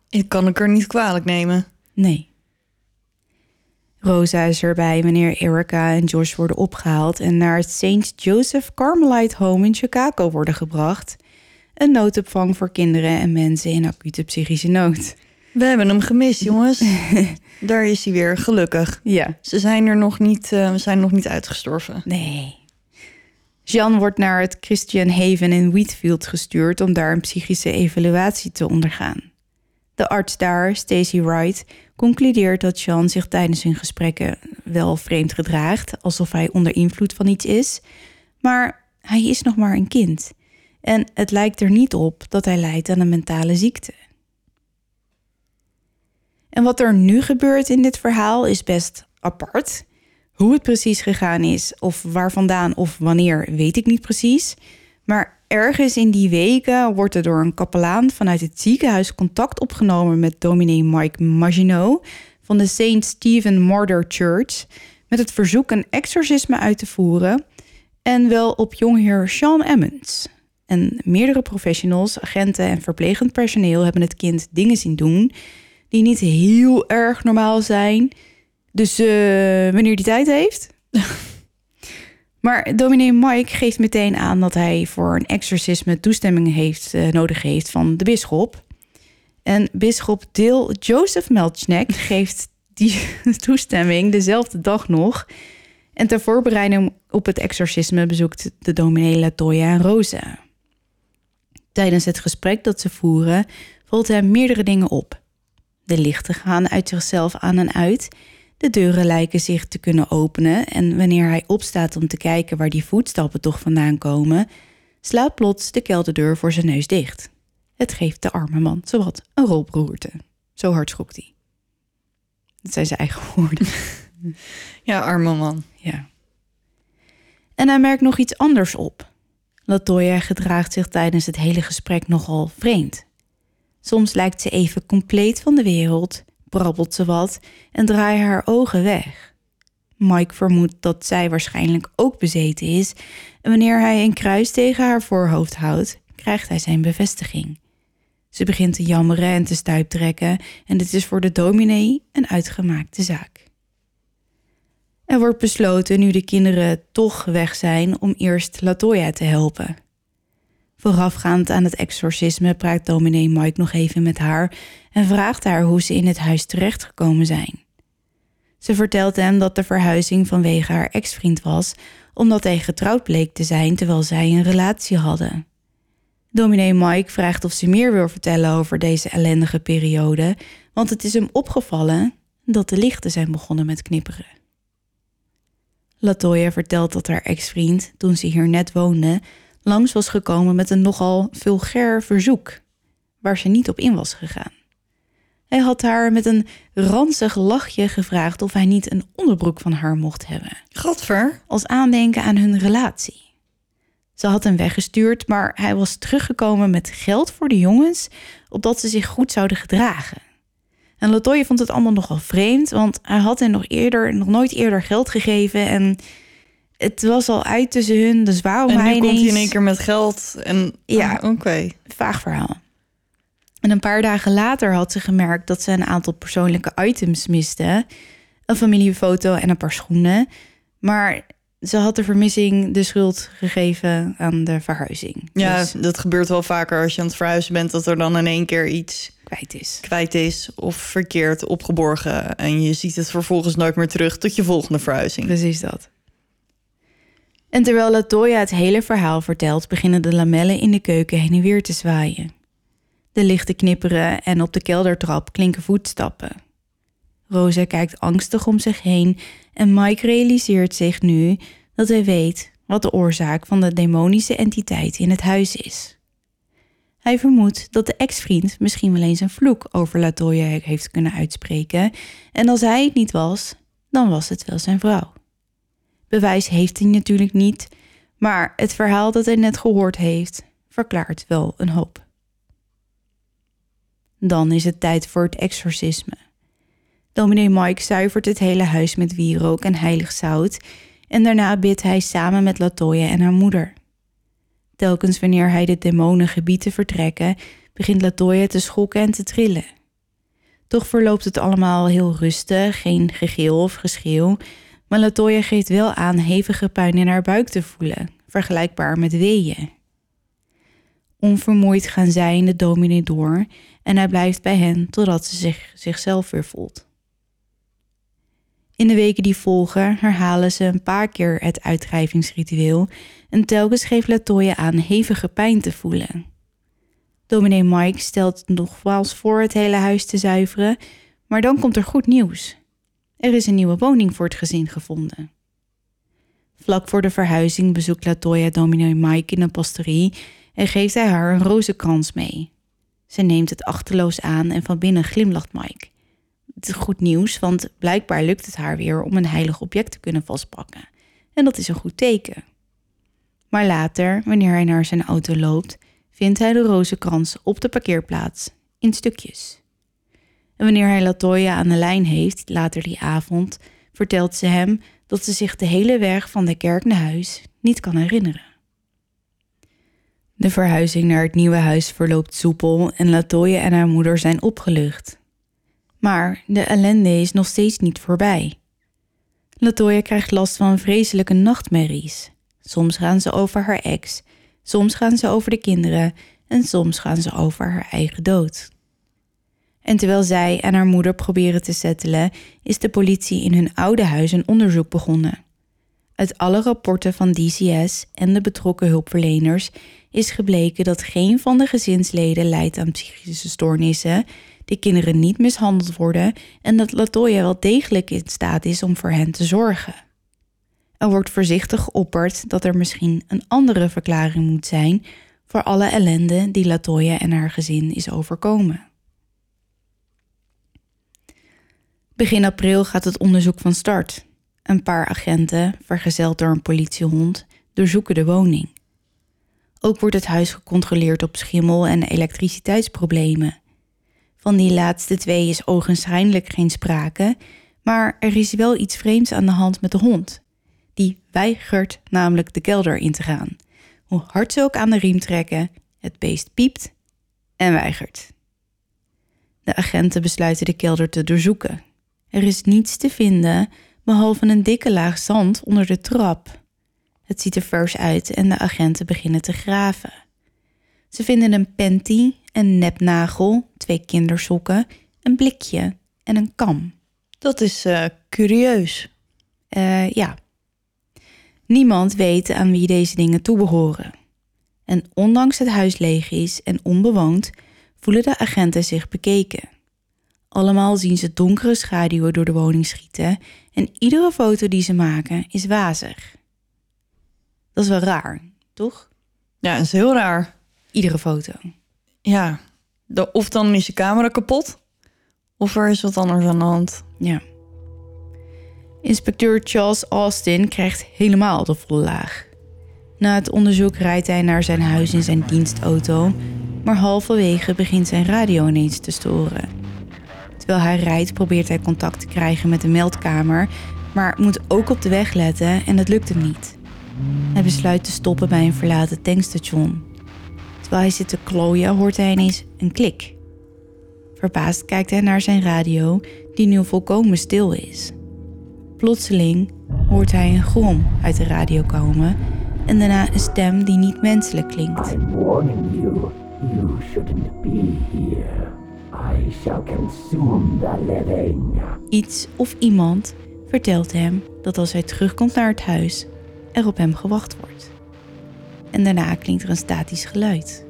Ik kan ik er niet kwalijk nemen. Nee. Rosa is erbij wanneer Erica en Josh worden opgehaald en naar het St. Joseph Carmelite Home in Chicago worden gebracht. Een noodopvang voor kinderen en mensen in acute psychische nood. We hebben hem gemist, jongens. Daar is hij weer, gelukkig. Ja. Ze zijn er nog niet, uh, zijn nog niet uitgestorven. Nee. Jean wordt naar het Christian Haven in Wheatfield gestuurd om daar een psychische evaluatie te ondergaan. De arts daar, Stacy Wright, concludeert dat Sean zich tijdens hun gesprekken wel vreemd gedraagt, alsof hij onder invloed van iets is. Maar hij is nog maar een kind. En het lijkt er niet op dat hij lijdt aan een mentale ziekte. En wat er nu gebeurt in dit verhaal is best apart. Hoe het precies gegaan is, of waar vandaan of wanneer, weet ik niet precies. Maar ergens in die weken wordt er door een kapelaan vanuit het ziekenhuis contact opgenomen met dominee Mike Maginot van de St. Stephen Martyr Church met het verzoek een exorcisme uit te voeren en wel op jongheer Sean Emmons. En meerdere professionals, agenten en verplegend personeel hebben het kind dingen zien doen die niet heel erg normaal zijn. Dus uh, wanneer die tijd heeft. Maar dominee Mike geeft meteen aan dat hij voor een exorcisme toestemming heeft, uh, nodig heeft van de bisschop. En bisschop Deel Joseph Melchnek geeft die toestemming dezelfde dag nog. En ter voorbereiding op het exorcisme bezoekt de dominee Latoya en Rosa. Tijdens het gesprek dat ze voeren valt hem meerdere dingen op. De lichten gaan uit zichzelf aan en uit de deuren lijken zich te kunnen openen en wanneer hij opstaat om te kijken waar die voetstappen toch vandaan komen, slaat plots de kelderdeur voor zijn neus dicht. Het geeft de arme man zowat een rolberoerte. Zo hard schrok hij. Dat zijn zijn eigen woorden. Ja, arme man. Ja. En hij merkt nog iets anders op. Latoya gedraagt zich tijdens het hele gesprek nogal vreemd. Soms lijkt ze even compleet van de wereld, brabbelt ze wat en draait haar ogen weg. Mike vermoedt dat zij waarschijnlijk ook bezeten is en wanneer hij een kruis tegen haar voorhoofd houdt, krijgt hij zijn bevestiging. Ze begint te jammeren en te stuiptrekken en dit is voor de dominee een uitgemaakte zaak. Er wordt besloten, nu de kinderen toch weg zijn, om eerst Latoya te helpen. Voorafgaand aan het exorcisme praat dominee Mike nog even met haar en vraagt haar hoe ze in het huis terechtgekomen zijn. Ze vertelt hem dat de verhuizing vanwege haar ex-vriend was, omdat hij getrouwd bleek te zijn terwijl zij een relatie hadden. Dominee Mike vraagt of ze meer wil vertellen over deze ellendige periode, want het is hem opgevallen dat de lichten zijn begonnen met knipperen. Latoya vertelt dat haar ex-vriend, toen ze hier net woonde, langs was gekomen met een nogal vulgair verzoek, waar ze niet op in was gegaan. Hij had haar met een ranzig lachje gevraagd of hij niet een onderbroek van haar mocht hebben. Godver. Als aandenken aan hun relatie. Ze had hem weggestuurd, maar hij was teruggekomen met geld voor de jongens, opdat ze zich goed zouden gedragen. En Latoya vond het allemaal nogal vreemd, want hij had hen nog eerder, nog nooit eerder geld gegeven en het was al uit tussen hun, dus waarom en nu hij komt ineens... hij in één keer met geld en... Ja. Ah, Oké. Vaag verhaal. En een paar dagen later had ze gemerkt dat ze een aantal persoonlijke items miste. Een familiefoto en een paar schoenen. Maar ze had de vermissing de schuld gegeven aan de verhuizing. Ja, Dus dat gebeurt wel vaker als je aan het verhuizen bent... dat er dan in één keer iets kwijt is. kwijt is of verkeerd opgeborgen... en je ziet het vervolgens nooit meer terug tot je volgende verhuizing. Precies dat. En terwijl Latoya het hele verhaal vertelt, beginnen de lamellen in de keuken heen en weer te zwaaien. De lichten knipperen en op de keldertrap klinken voetstappen. Rosa kijkt angstig om zich heen en Mike realiseert zich nu dat hij weet wat de oorzaak van de demonische entiteit in het huis is. Hij vermoedt dat de ex-vriend misschien wel eens een vloek over Latoya heeft kunnen uitspreken en als hij het niet was, dan was het wel zijn vrouw. Bewijs heeft hij natuurlijk niet, maar het verhaal dat hij net gehoord heeft verklaart wel een hoop. Dan is het tijd voor het exorcisme. Dominee Mike zuivert het hele huis met wierook en heilig zout en daarna bidt hij samen met Latoya en haar moeder. Telkens wanneer hij de demonen te vertrekken, begint Latoya te schokken en te trillen. Toch verloopt het allemaal heel rustig, geen gegil of geschreeuw, maar Latoya geeft wel aan hevige pijn in haar buik te voelen, vergelijkbaar met weeën. Onvermoeid gaan zij en de dominee door en hij blijft bij hen totdat ze zich, zichzelf weer voelt. In de weken die volgen herhalen ze een paar keer het uitdrijvingsritueel en telkens geeft Latoya aan hevige pijn te voelen. Dominee Mike stelt nogmaals voor het hele huis te zuiveren, maar dan komt er goed nieuws. Er is een nieuwe woning voor het gezin gevonden. Vlak voor de verhuizing bezoekt Latoya dominee Mike in een pastorie en geeft hij haar een rozenkrans mee. Ze neemt het achterloos aan en van binnen glimlacht Mike. Het is goed nieuws, want blijkbaar lukt het haar weer om een heilig object te kunnen vastpakken. En dat is een goed teken. Maar later, wanneer hij naar zijn auto loopt, vindt hij de rozenkrans op de parkeerplaats in stukjes. En wanneer hij Latoya aan de lijn heeft, later die avond, vertelt ze hem dat ze zich de hele weg van de kerk naar huis niet kan herinneren. De verhuizing naar het nieuwe huis verloopt soepel en Latoya en haar moeder zijn opgelucht. Maar de ellende is nog steeds niet voorbij. Latoya krijgt last van vreselijke nachtmerries. Soms gaan ze over haar ex, soms gaan ze over de kinderen en soms gaan ze over haar eigen dood. En terwijl zij en haar moeder proberen te settelen, is de politie in hun oude huis een onderzoek begonnen. Uit alle rapporten van DCS en de betrokken hulpverleners is gebleken dat geen van de gezinsleden lijdt aan psychische stoornissen, de kinderen niet mishandeld worden en dat Latoya wel degelijk in staat is om voor hen te zorgen. Er wordt voorzichtig geopperd dat er misschien een andere verklaring moet zijn voor alle ellende die Latoya en haar gezin is overkomen. Begin april gaat het onderzoek van start. Een paar agenten, vergezeld door een politiehond, doorzoeken de woning. Ook wordt het huis gecontroleerd op schimmel en elektriciteitsproblemen. Van die laatste twee is ogenschijnlijk geen sprake, maar er is wel iets vreemds aan de hand met de hond. Die weigert namelijk de kelder in te gaan. Hoe hard ze ook aan de riem trekken, het beest piept en weigert. De agenten besluiten de kelder te doorzoeken. Er is niets te vinden behalve een dikke laag zand onder de trap. Het ziet er vers uit en de agenten beginnen te graven. Ze vinden een panty, een nepnagel, twee kindersokken, een blikje en een kam. Dat is uh, curieus. Uh, ja. Niemand weet aan wie deze dingen toebehoren. En ondanks het huis leeg is en onbewoond, voelen de agenten zich bekeken. Allemaal zien ze donkere schaduwen door de woning schieten en iedere foto die ze maken is wazig. Dat is wel raar, toch? Ja, dat is heel raar. Iedere foto. Ja, de, of dan is je camera kapot, of er is wat anders aan de hand. Ja. Inspecteur Charles Austin krijgt helemaal de volle laag. Na het onderzoek rijdt hij naar zijn huis in zijn dienstauto, maar halverwege begint zijn radio ineens te storen. Terwijl hij rijdt probeert hij contact te krijgen met de meldkamer, maar moet ook op de weg letten en het lukt hem niet. Hij besluit te stoppen bij een verlaten tankstation. Terwijl hij zit te klooien hoort hij ineens een klik. Verbaasd kijkt hij naar zijn radio, die nu volkomen stil is. Plotseling hoort hij een grom uit de radio komen en daarna een stem die niet menselijk klinkt. I'm warning you, you shouldn't be here. I shall consume the living. Iets of iemand vertelt hem dat als hij terugkomt naar het huis, er op hem gewacht wordt. En daarna klinkt er een statisch geluid.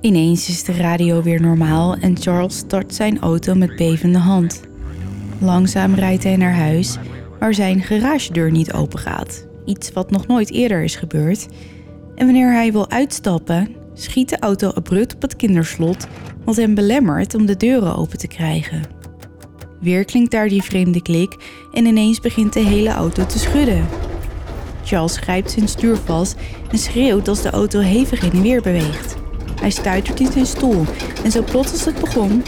Ineens is de radio weer normaal en Charles start zijn auto met bevende hand. Langzaam rijdt hij naar huis, waar zijn garagedeur niet open gaat. Iets wat nog nooit eerder is gebeurd. En wanneer hij wil uitstappen, schiet de auto abrupt op het kinderslot, wat hem belemmert om de deuren open te krijgen. Weer klinkt daar die vreemde klik en ineens begint de hele auto te schudden. Charles grijpt zijn stuur vast en schreeuwt als de auto hevig in en weer beweegt. Hij stuitert in zijn stoel en zo plots als het begon,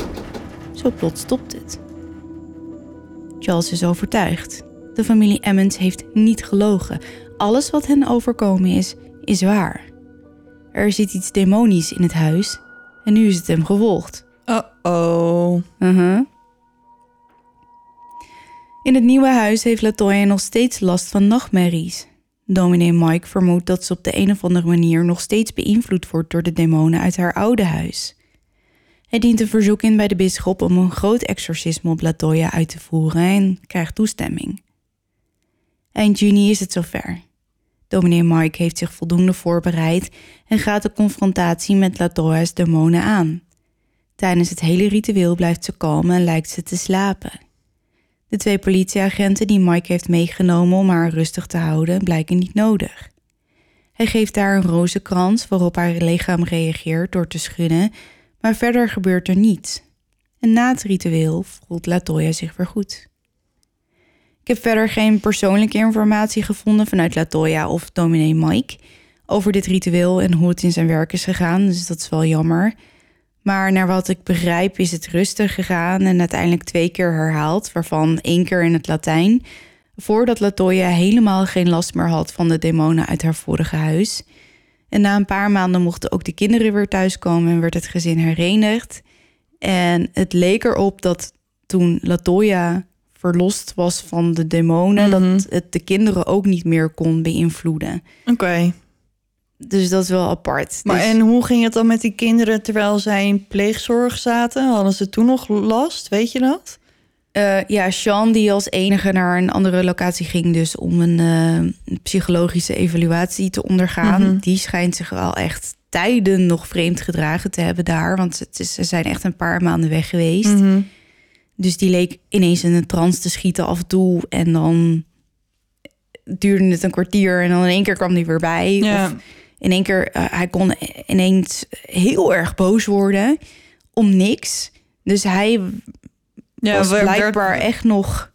zo plots stopt het. Charles is overtuigd. De familie Emmons heeft niet gelogen. Alles wat hen overkomen is, is waar. Er zit iets demonisch in het huis en nu is het hem gevolgd. Uh-oh. Uh-huh. In het nieuwe huis heeft Latoya nog steeds last van nachtmerries. Dominee Mike vermoedt dat ze op de een of andere manier nog steeds beïnvloed wordt door de demonen uit haar oude huis. Hij dient een verzoek in bij de bisschop om een groot exorcisme op Latoya uit te voeren en krijgt toestemming. Eind juni is het zover. Dominee Mike heeft zich voldoende voorbereid en gaat de confrontatie met Latoya's demonen aan. Tijdens het hele ritueel blijft ze kalm en lijkt ze te slapen. De twee politieagenten die Mike heeft meegenomen om haar rustig te houden, blijken niet nodig. Hij geeft haar een rozenkrans waarop haar lichaam reageert door te schudden, maar verder gebeurt er niets. En na het ritueel voelt Latoya zich weer goed. Ik heb verder geen persoonlijke informatie gevonden vanuit Latoya of dominee Mike over dit ritueel en hoe het in zijn werk is gegaan, dus dat is wel jammer. Maar naar wat ik begrijp is het rustig gegaan en uiteindelijk twee keer herhaald, waarvan één keer in het Latijn, voordat Latoya helemaal geen last meer had van de demonen uit haar vorige huis. En na een paar maanden mochten ook de kinderen weer thuiskomen en werd het gezin herenigd. En het leek erop dat toen Latoya verlost was van de demonen, Mhm. dat het de kinderen ook niet meer kon beïnvloeden. Oké. Dus dat is wel apart. Maar Dus- en hoe ging het dan met die kinderen terwijl zij in pleegzorg zaten? Hadden ze toen nog last? Weet je dat? Eh, ja, Sean die als enige naar een andere locatie ging, dus om een eh, psychologische evaluatie te ondergaan. Mhm. Die schijnt zich wel echt tijden nog vreemd gedragen te hebben daar, want het is, ze zijn echt een paar maanden weg geweest. Mhm. Dus die leek ineens in een trance te schieten af en toe en dan duurde het een kwartier en dan in één keer kwam hij weer bij. Ja. Of in één keer, eh, hij kon ineens heel erg boos worden om niks. Dus hij Ja, was blijkbaar echt nog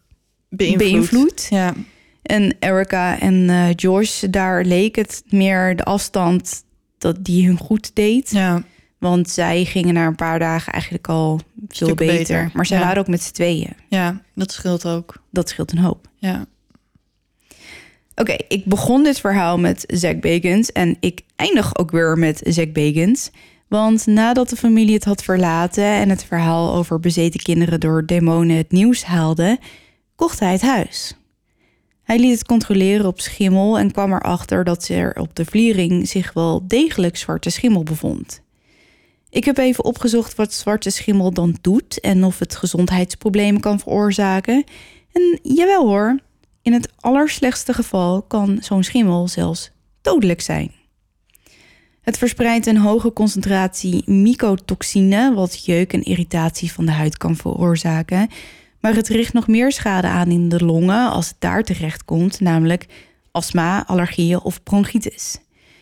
beïnvloed. beïnvloed. Ja. En Erica en eh, Josh, daar leek het meer de afstand dat die hun goed deed. ja. Want zij gingen na een paar dagen eigenlijk al veel beter. beter, Maar zij ja. waren ook met z'n tweeën. Ja, dat scheelt ook. Dat scheelt een hoop. Ja. Oké, ik begon dit verhaal met Zack Bagans en ik eindig ook weer met Zack Bagans. Want nadat de familie het had verlaten en het verhaal over bezeten kinderen door demonen het nieuws haalde, kocht hij het huis. Hij liet het controleren op schimmel en kwam erachter dat er op de vliering zich wel degelijk zwarte schimmel bevond. Ik heb even opgezocht wat zwarte schimmel dan doet en of het gezondheidsproblemen kan veroorzaken. En jawel hoor, in het allerslechtste geval kan zo'n schimmel zelfs dodelijk zijn. Het verspreidt een hoge concentratie mycotoxine, wat jeuk en irritatie van de huid kan veroorzaken. Maar het richt nog meer schade aan in de longen als het daar terecht komt, namelijk astma, allergieën of bronchitis.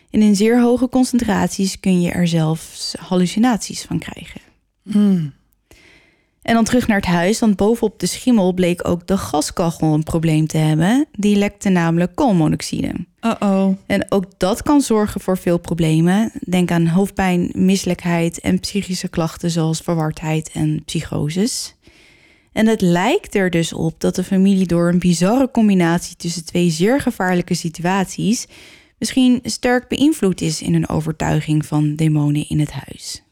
En in zeer hoge concentraties kun je er zelfs hallucinaties van krijgen. Hmm. En dan terug naar het huis, want bovenop de schimmel bleek ook de gaskachel een probleem te hebben. Die lekte namelijk koolmonoxide. Uh-oh. En ook dat kan zorgen voor veel problemen. Denk aan hoofdpijn, misselijkheid en psychische klachten zoals verwardheid en psychoses. En het lijkt er dus op dat de familie door een bizarre combinatie tussen twee zeer gevaarlijke situaties misschien sterk beïnvloed is in hun overtuiging van demonen in het huis.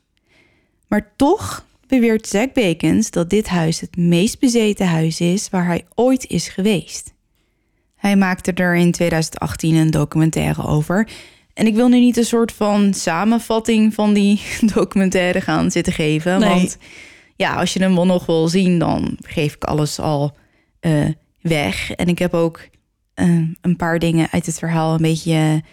Maar toch beweert Zack Bacons dat dit huis het meest bezeten huis is waar hij ooit is geweest. Hij maakte er in 2018 een documentaire over. En ik wil nu niet een soort van samenvatting van die documentaire gaan zitten geven. Nee. Want ja, als je hem wel nog wil zien, dan geef ik alles al eh, weg. En ik heb ook eh, een paar dingen uit het verhaal een beetje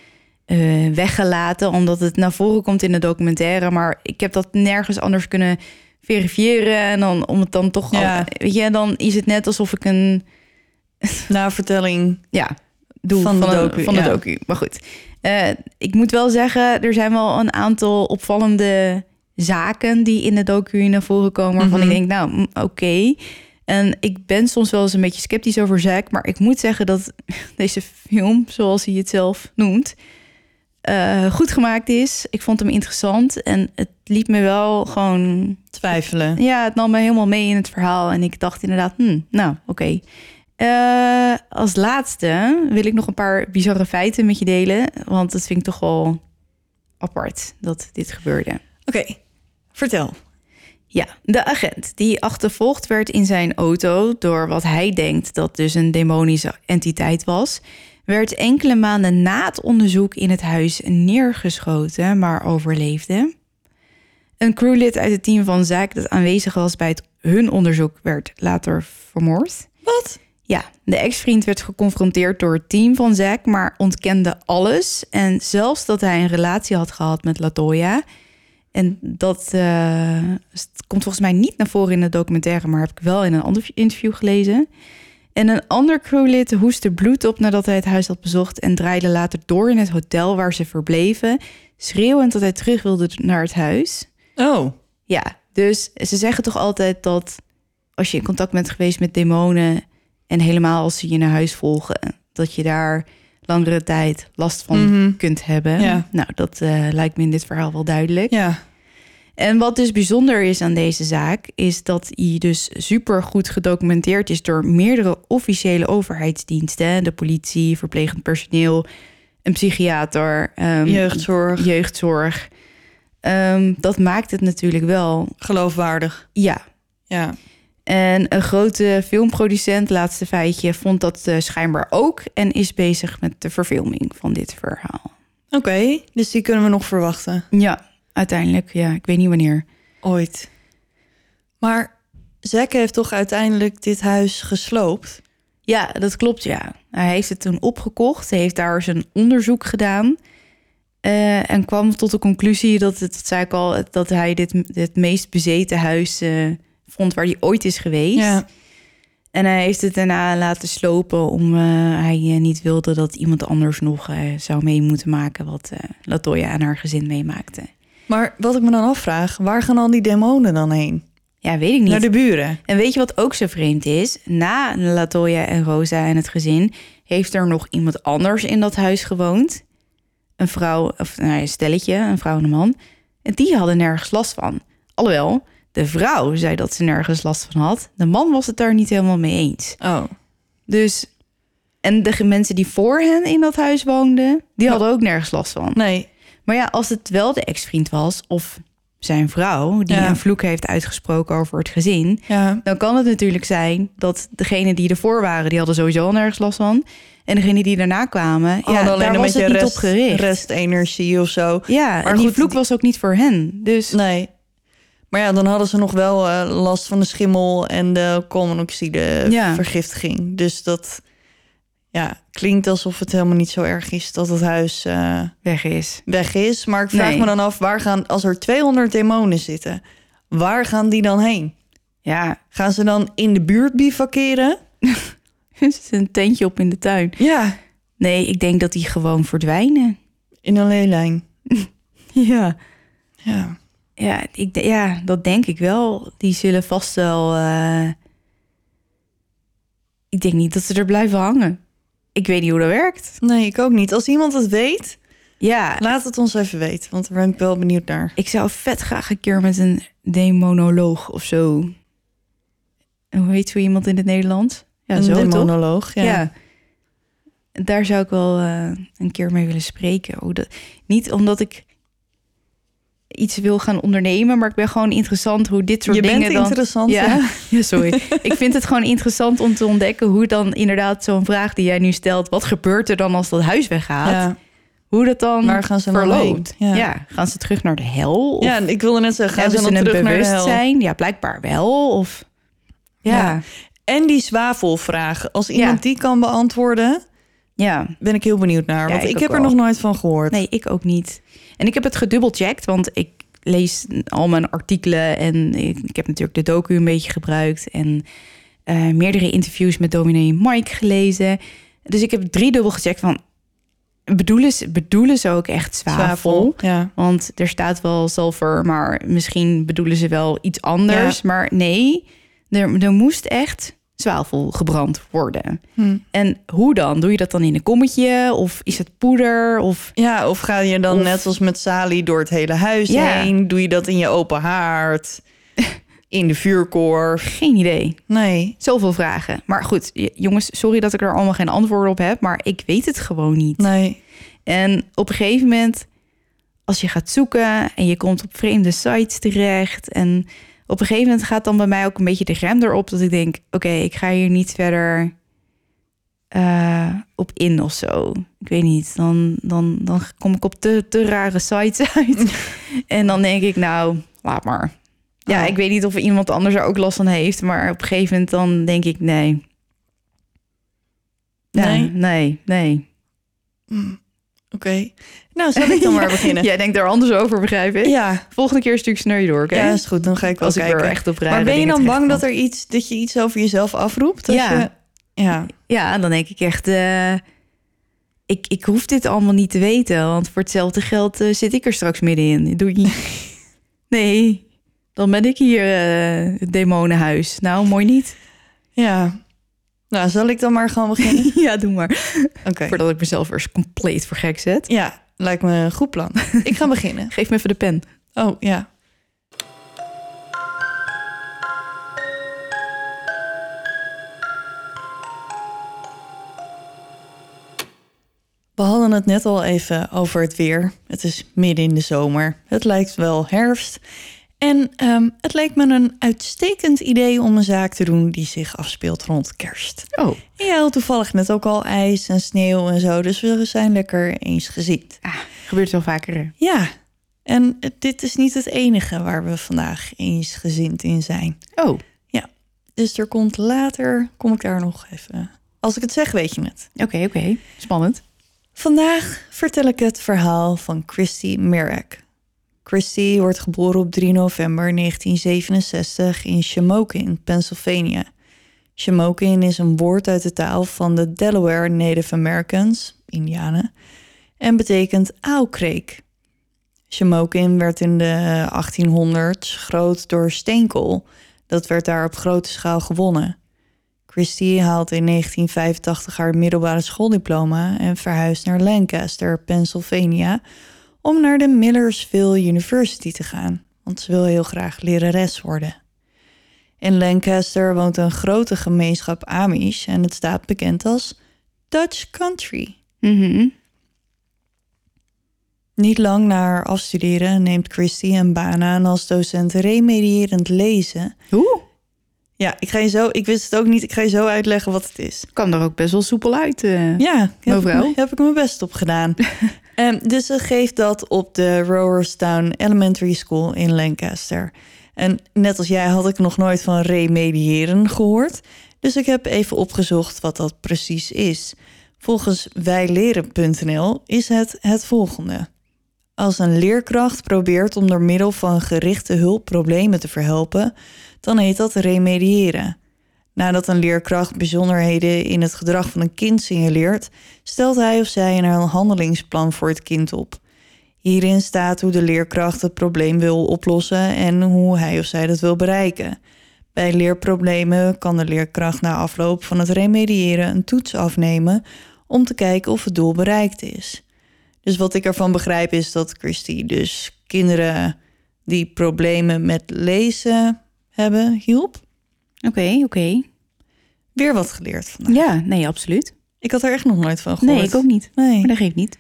eh, weggelaten, omdat het naar voren komt in de documentaire. Maar ik heb dat nergens anders kunnen verifiëren. En dan om het dan toch Ja. al, weet je, dan is het net alsof ik een Navertelling. ja, doe Van van, de docu, van de ja. docu. Maar goed, Eh, ik moet wel zeggen, er zijn wel een aantal opvallende zaken die in de docu naar voren komen. Waarvan Mhm. ik denk, nou, oké. En ik ben soms wel eens een beetje sceptisch over Zack. Maar ik moet zeggen dat deze film, zoals hij het zelf noemt, eh, goed gemaakt is. Ik vond hem interessant en het liet me wel gewoon Twijfelen. ja, het nam me helemaal mee in het verhaal. En ik dacht inderdaad, hm, nou, oké. Eh, als laatste wil ik nog een paar bizarre feiten met je delen. Want dat vind ik toch wel apart dat dit gebeurde. Oké, vertel. Ja, de agent die achtervolgd werd in zijn auto door wat hij denkt dat dus een demonische entiteit was, werd enkele maanden na het onderzoek in het huis neergeschoten, maar overleefde. Een crewlid uit het team van Zack dat aanwezig was bij het, hun onderzoek werd later vermoord. Wat? Ja, de ex-vriend werd geconfronteerd door het team van Zack, maar ontkende alles. En zelfs dat hij een relatie had gehad met Latoya. En dat eh, komt volgens mij niet naar voren in de documentaire, maar heb ik wel in een ander interview gelezen. En een ander crewlid hoestte bloed op nadat hij het huis had bezocht en draaide later door in het hotel waar ze verbleven, schreeuwend dat hij terug wilde naar het huis. Oh, Ja, dus ze zeggen toch altijd dat als je in contact bent geweest met demonen en helemaal als ze je naar huis volgen, dat je daar langere tijd last van Mhm. kunt hebben. Ja. Nou, dat eh, lijkt me in dit verhaal wel duidelijk. ja. En wat dus bijzonder is aan deze zaak, is dat hij dus super goed gedocumenteerd is door meerdere officiële overheidsdiensten, de politie, verplegend personeel, een psychiater, ehm, Jeugdzorg. jeugdzorg. Ehm, dat maakt het natuurlijk wel, Geloofwaardig. ja. Ja. En een grote filmproducent, laatste feitje, vond dat eh, schijnbaar ook en is bezig met de verfilming van dit verhaal. Oké, dus die kunnen we nog verwachten. Ja, uiteindelijk, ja, ik weet niet wanneer. Ooit. Maar Zack heeft toch uiteindelijk dit huis gesloopt? Ja, dat klopt, ja. Hij heeft het toen opgekocht, hij heeft daar zijn onderzoek gedaan. eh, en kwam tot de conclusie dat, het, dat zei ik al, dat hij dit het meest bezeten huis eh, vond waar hij ooit is geweest. Ja. En hij heeft het daarna laten slopen om eh, hij niet wilde dat iemand anders nog zou mee moeten maken wat Latoya en haar gezin meemaakte. Maar wat ik me dan afvraag, waar gaan al die demonen dan heen? Ja, weet ik niet. Naar de buren. En weet je wat ook zo vreemd is? Na Latoya en Rosa en het gezin heeft er nog iemand anders in dat huis gewoond. Een vrouw, of nou, een stelletje, een vrouw en een man. En die hadden nergens last van. Alhoewel, de vrouw zei dat ze nergens last van had. De man was het daar niet helemaal mee eens. Oh. Dus, en de mensen die voor hen in dat huis woonden, die hadden ook nergens last van. Nee. Maar ja, als het wel de ex-vriend was of zijn vrouw die Ja. een vloek heeft uitgesproken over het gezin, Ja. dan kan het natuurlijk zijn dat degene die ervoor waren, die hadden sowieso al nergens last van. En degene die daarna kwamen, ja, Hadden alleen daar een was beetje het niet rest, op gericht. restenergie of zo. Ja, Maar en die goed, vloek was ook niet voor hen. Dus Nee. Maar ja, dan hadden ze nog wel eh, last van de schimmel en de koolmonoxide Ja. vergiftiging. Dus dat ja, klinkt alsof het helemaal niet zo erg is dat het huis eh, weg is. weg is. Maar ik vraag Nee. me dan af, waar gaan, als er 200 demonen zitten, waar gaan die dan heen? Ja, Gaan ze dan in de buurt bivakeren? er zit een tentje op in de tuin. Ja, Nee, ik denk dat die gewoon verdwijnen. in een leelijn. Ja. Ja. Ja, ik, ja, dat denk ik wel. Die zullen vast wel. eh, Ik denk niet dat ze er blijven hangen. Ik weet niet hoe dat werkt. Nee, ik ook niet. Als iemand het weet, Ja, laat het ons even weten. Want daar ben ik wel benieuwd naar. ik zou vet graag een keer met een demonoloog of zo. En Hoe heet zo iemand in het Nederlands? Ja, een zo demonoloog. Ja. Ja. Daar zou ik wel eh, een keer mee willen spreken. Hoe dat, niet omdat ik iets wil gaan ondernemen, maar ik ben gewoon interessant hoe dit soort Je dingen bent dan. interessant. Ja, Ja. ja, sorry. ik vind het gewoon interessant om te ontdekken hoe dan inderdaad zo'n vraag die jij nu stelt, wat gebeurt er dan als dat huis weggaat? Ja. Hoe dat dan Waar gaan ze verloopt? Ja. Ja. gaan ze terug naar de hel? Of Ja, ik wilde net zeggen, gaan ze ze dan een terug naar de hel? bewustzijn? Ja, blijkbaar wel. Of ja. En die zwavelvragen. Als iemand die kan beantwoorden, Ja, ben ik heel benieuwd naar. Ja, Want ik heb er nog nooit van gehoord. nee, ik ook niet. En ik heb het gedubbelcheckt, want ik lees al mijn artikelen en ik, ik heb natuurlijk de docu een beetje gebruikt en eh, meerdere interviews met dominee Mike gelezen. Dus ik heb driedubbel gecheckt van bedoelen ze, bedoelen ze ook echt zwavel? Ja. Want er staat wel sulfur, maar misschien bedoelen ze wel iets anders. Maar nee, er, er moest echt zwavel gebrand worden. Hm. En hoe dan? Doe je dat dan in een kommetje? Of is het poeder? Of ja, of ga je dan Of- net als met Sali door het hele huis Ja. heen? Doe je dat in je open haard? In de vuurkorf? geen idee. Nee. Zoveel vragen. Maar goed, jongens, sorry dat ik er allemaal geen antwoorden op heb. Maar ik weet het gewoon niet. Nee. En op een gegeven moment, als je gaat zoeken en je komt op vreemde sites terecht. En op een gegeven moment gaat dan bij mij ook een beetje de rem erop. Dat ik denk, oké, ik ga hier niet verder eh, op in of zo. Ik weet niet. Dan, dan, dan kom ik op te, te rare sites uit. en dan denk ik, nou, laat maar. Ja, Oh. ik weet niet of iemand anders er ook last van heeft. Maar op een gegeven moment dan denk ik, nee. Ja, Nee? nee, nee. Oké. Nou, zal ik dan maar beginnen? Jij denkt daar anders over, begrijp ik? Ja. Volgende keer stuur ik je door, oké? Ja, is goed. Dan ga ik wel Als ik er echt op rare maar ben je dan bang dat, er iets, dat je iets over jezelf afroept? Als Ja. Je, ja. Ja, dan denk ik echt... eh, ik, ik hoef dit allemaal niet te weten. Want voor hetzelfde geld eh, zit ik er straks middenin. Doe je niet... nee, dan ben ik hier eh, het demonenhuis. Nou, mooi niet. Ja. Nou, zal ik dan maar gewoon beginnen? ja, doe maar. Oké. Voordat ik mezelf er compleet voor gek zet. Ja, lijkt me een goed plan. Ik ga beginnen. Geef me even de pen. Oh, ja. We hadden het net al even over het weer. Het is midden in de zomer. Het lijkt wel herfst. En ehm, het leek me een uitstekend idee om een zaak te doen die zich afspeelt rond kerst. Oh, En jij had toevallig net ook al ijs en sneeuw en zo, dus we zijn lekker eensgezind. ah, gebeurt wel vaker. hè? Ja, en dit is niet het enige waar we vandaag eensgezind in zijn. Oh, Dus er komt later, kom ik daar nog even. Als ik het zeg, weet je het. oké, oké. Spannend. Vandaag vertel ik het verhaal van Christy Merrick. Christy wordt geboren op 3 november 1967 in Shamokin, Pennsylvania. Shamokin is een woord uit de taal van de Delaware Native Americans, Indianen, en betekent aalkreek. Shamokin werd in de 1800s groot door steenkool. Dat werd daar op grote schaal gewonnen. Christy haalt in 1985 haar middelbare schooldiploma en verhuist naar Lancaster, Pennsylvania, om naar de Millersville University te gaan, want ze wil heel graag lerares worden. In Lancaster woont een grote gemeenschap Amish en het staat bekend als Dutch Country. Mhm. Niet lang na haar afstuderen neemt Christy een baan aan als docent remedierend lezen. Oeh, Ja, ik ga je zo, ik wist het ook niet, ik ga je zo uitleggen wat het is. kan er ook best wel soepel uit. eh. Ja, heb Mevrouw? heb ik mijn best op gedaan. Ehm, dus ze geeft dat op de Rowerstown Elementary School in Lancaster. En net als jij had ik nog nooit van remediëren gehoord. Dus ik heb even opgezocht wat dat precies is. Volgens wijleren.nl is het het volgende. Als een leerkracht probeert om door middel van gerichte hulp problemen te verhelpen, dan heet dat remediëren. Nadat een leerkracht bijzonderheden in het gedrag van een kind signaleert, stelt hij of zij een handelingsplan voor het kind op. Hierin staat hoe de leerkracht het probleem wil oplossen en hoe hij of zij dat wil bereiken. Bij leerproblemen kan de leerkracht na afloop van het remediëren een toets afnemen om te kijken of het doel bereikt is. Dus wat ik ervan begrijp is dat Christy dus kinderen die problemen met lezen hebben hielp. Oké, oké. Weer wat geleerd vandaag. Ja, nee, absoluut. Ik had er echt nog nooit van gehoord. Nee, ik ook niet. Nee. Maar dat geeft niet.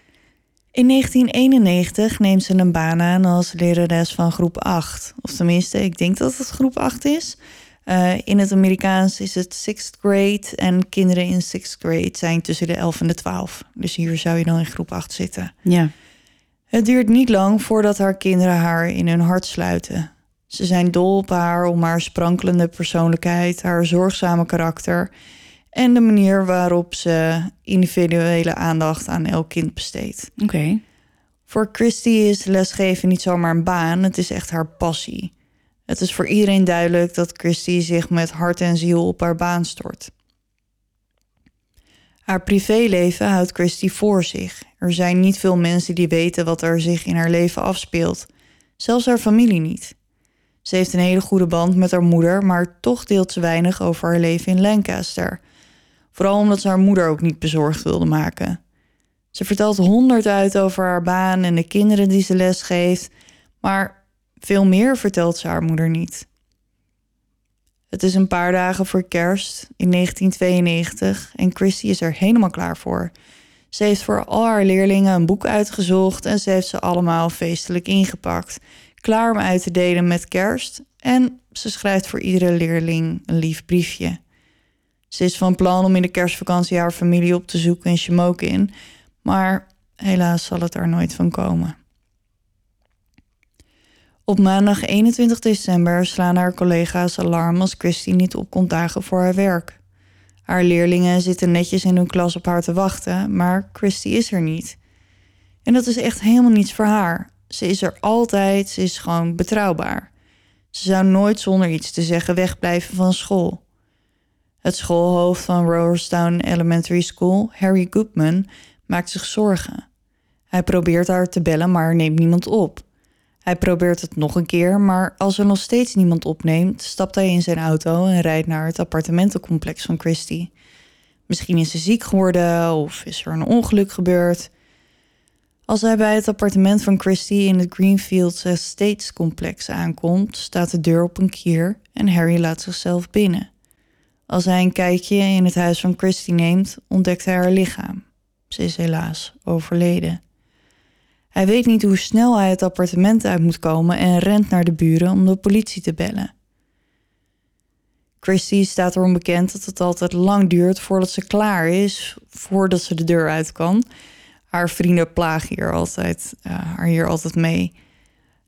In 1991 neemt ze een baan aan als lerares van groep 8. Of tenminste, ik denk dat het groep 8 is. Eh, in het Amerikaans is het sixth grade en kinderen in sixth grade zijn tussen de 11 en de 12. Dus hier zou je dan in groep 8 zitten. Ja. Het duurt niet lang voordat haar kinderen haar in hun hart sluiten. Ze zijn dol op haar om haar sprankelende persoonlijkheid, haar zorgzame karakter en de manier waarop ze individuele aandacht aan elk kind besteedt. Oké. Voor Christy is lesgeven niet zomaar een baan, het is echt haar passie. Het is voor iedereen duidelijk dat Christy zich met hart en ziel op haar baan stort. Haar privéleven houdt Christy voor zich. Er zijn niet veel mensen die weten wat er zich in haar leven afspeelt. Zelfs haar familie niet. Ze heeft een hele goede band met haar moeder, maar toch deelt ze weinig over haar leven in Lancaster. Vooral omdat ze haar moeder ook niet bezorgd wilde maken. Ze vertelt honderd uit over haar baan en de kinderen die ze lesgeeft, maar veel meer vertelt ze haar moeder niet. Het is een paar dagen voor kerst in 1992 en Christy is er helemaal klaar voor. Ze heeft voor al haar leerlingen een boek uitgezocht en ze heeft ze allemaal feestelijk ingepakt. Klaar om uit te delen met kerst en ze schrijft voor iedere leerling een lief briefje. Ze is van plan om in de kerstvakantie haar familie op te zoeken in maar helaas zal het er nooit van komen. Op maandag 21 december slaan haar collega's alarm als Christy niet op komt dagen voor haar werk. Haar leerlingen zitten netjes in hun klas op haar te wachten, maar Christy is er niet. En dat is echt helemaal niets voor haar. Ze is er altijd, ze is gewoon betrouwbaar. Ze zou nooit zonder iets te zeggen wegblijven van school. Het schoolhoofd van Rowerstown Elementary School, Harry Goodman, maakt zich zorgen. Hij probeert haar te bellen, maar neemt niemand op. Hij probeert het nog een keer, maar als er nog steeds niemand opneemt, stapt hij in zijn auto en rijdt naar het appartementencomplex van Christy. Misschien is ze ziek geworden of is er een ongeluk gebeurd. Als hij bij het appartement van Christy in het Greenfields Estates complex aankomt, staat de deur op een kier en Harry laat zichzelf binnen. Als hij een kijkje in het huis van Christy neemt, ontdekt hij haar lichaam. Ze is helaas overleden. Hij weet niet hoe snel hij het appartement uit moet komen en rent naar de buren om de politie te bellen. Christy staat erom bekend dat het altijd lang duurt voordat ze klaar is, voordat ze de deur uit kan. Haar vrienden plagen hier altijd, uh, haar hier altijd mee.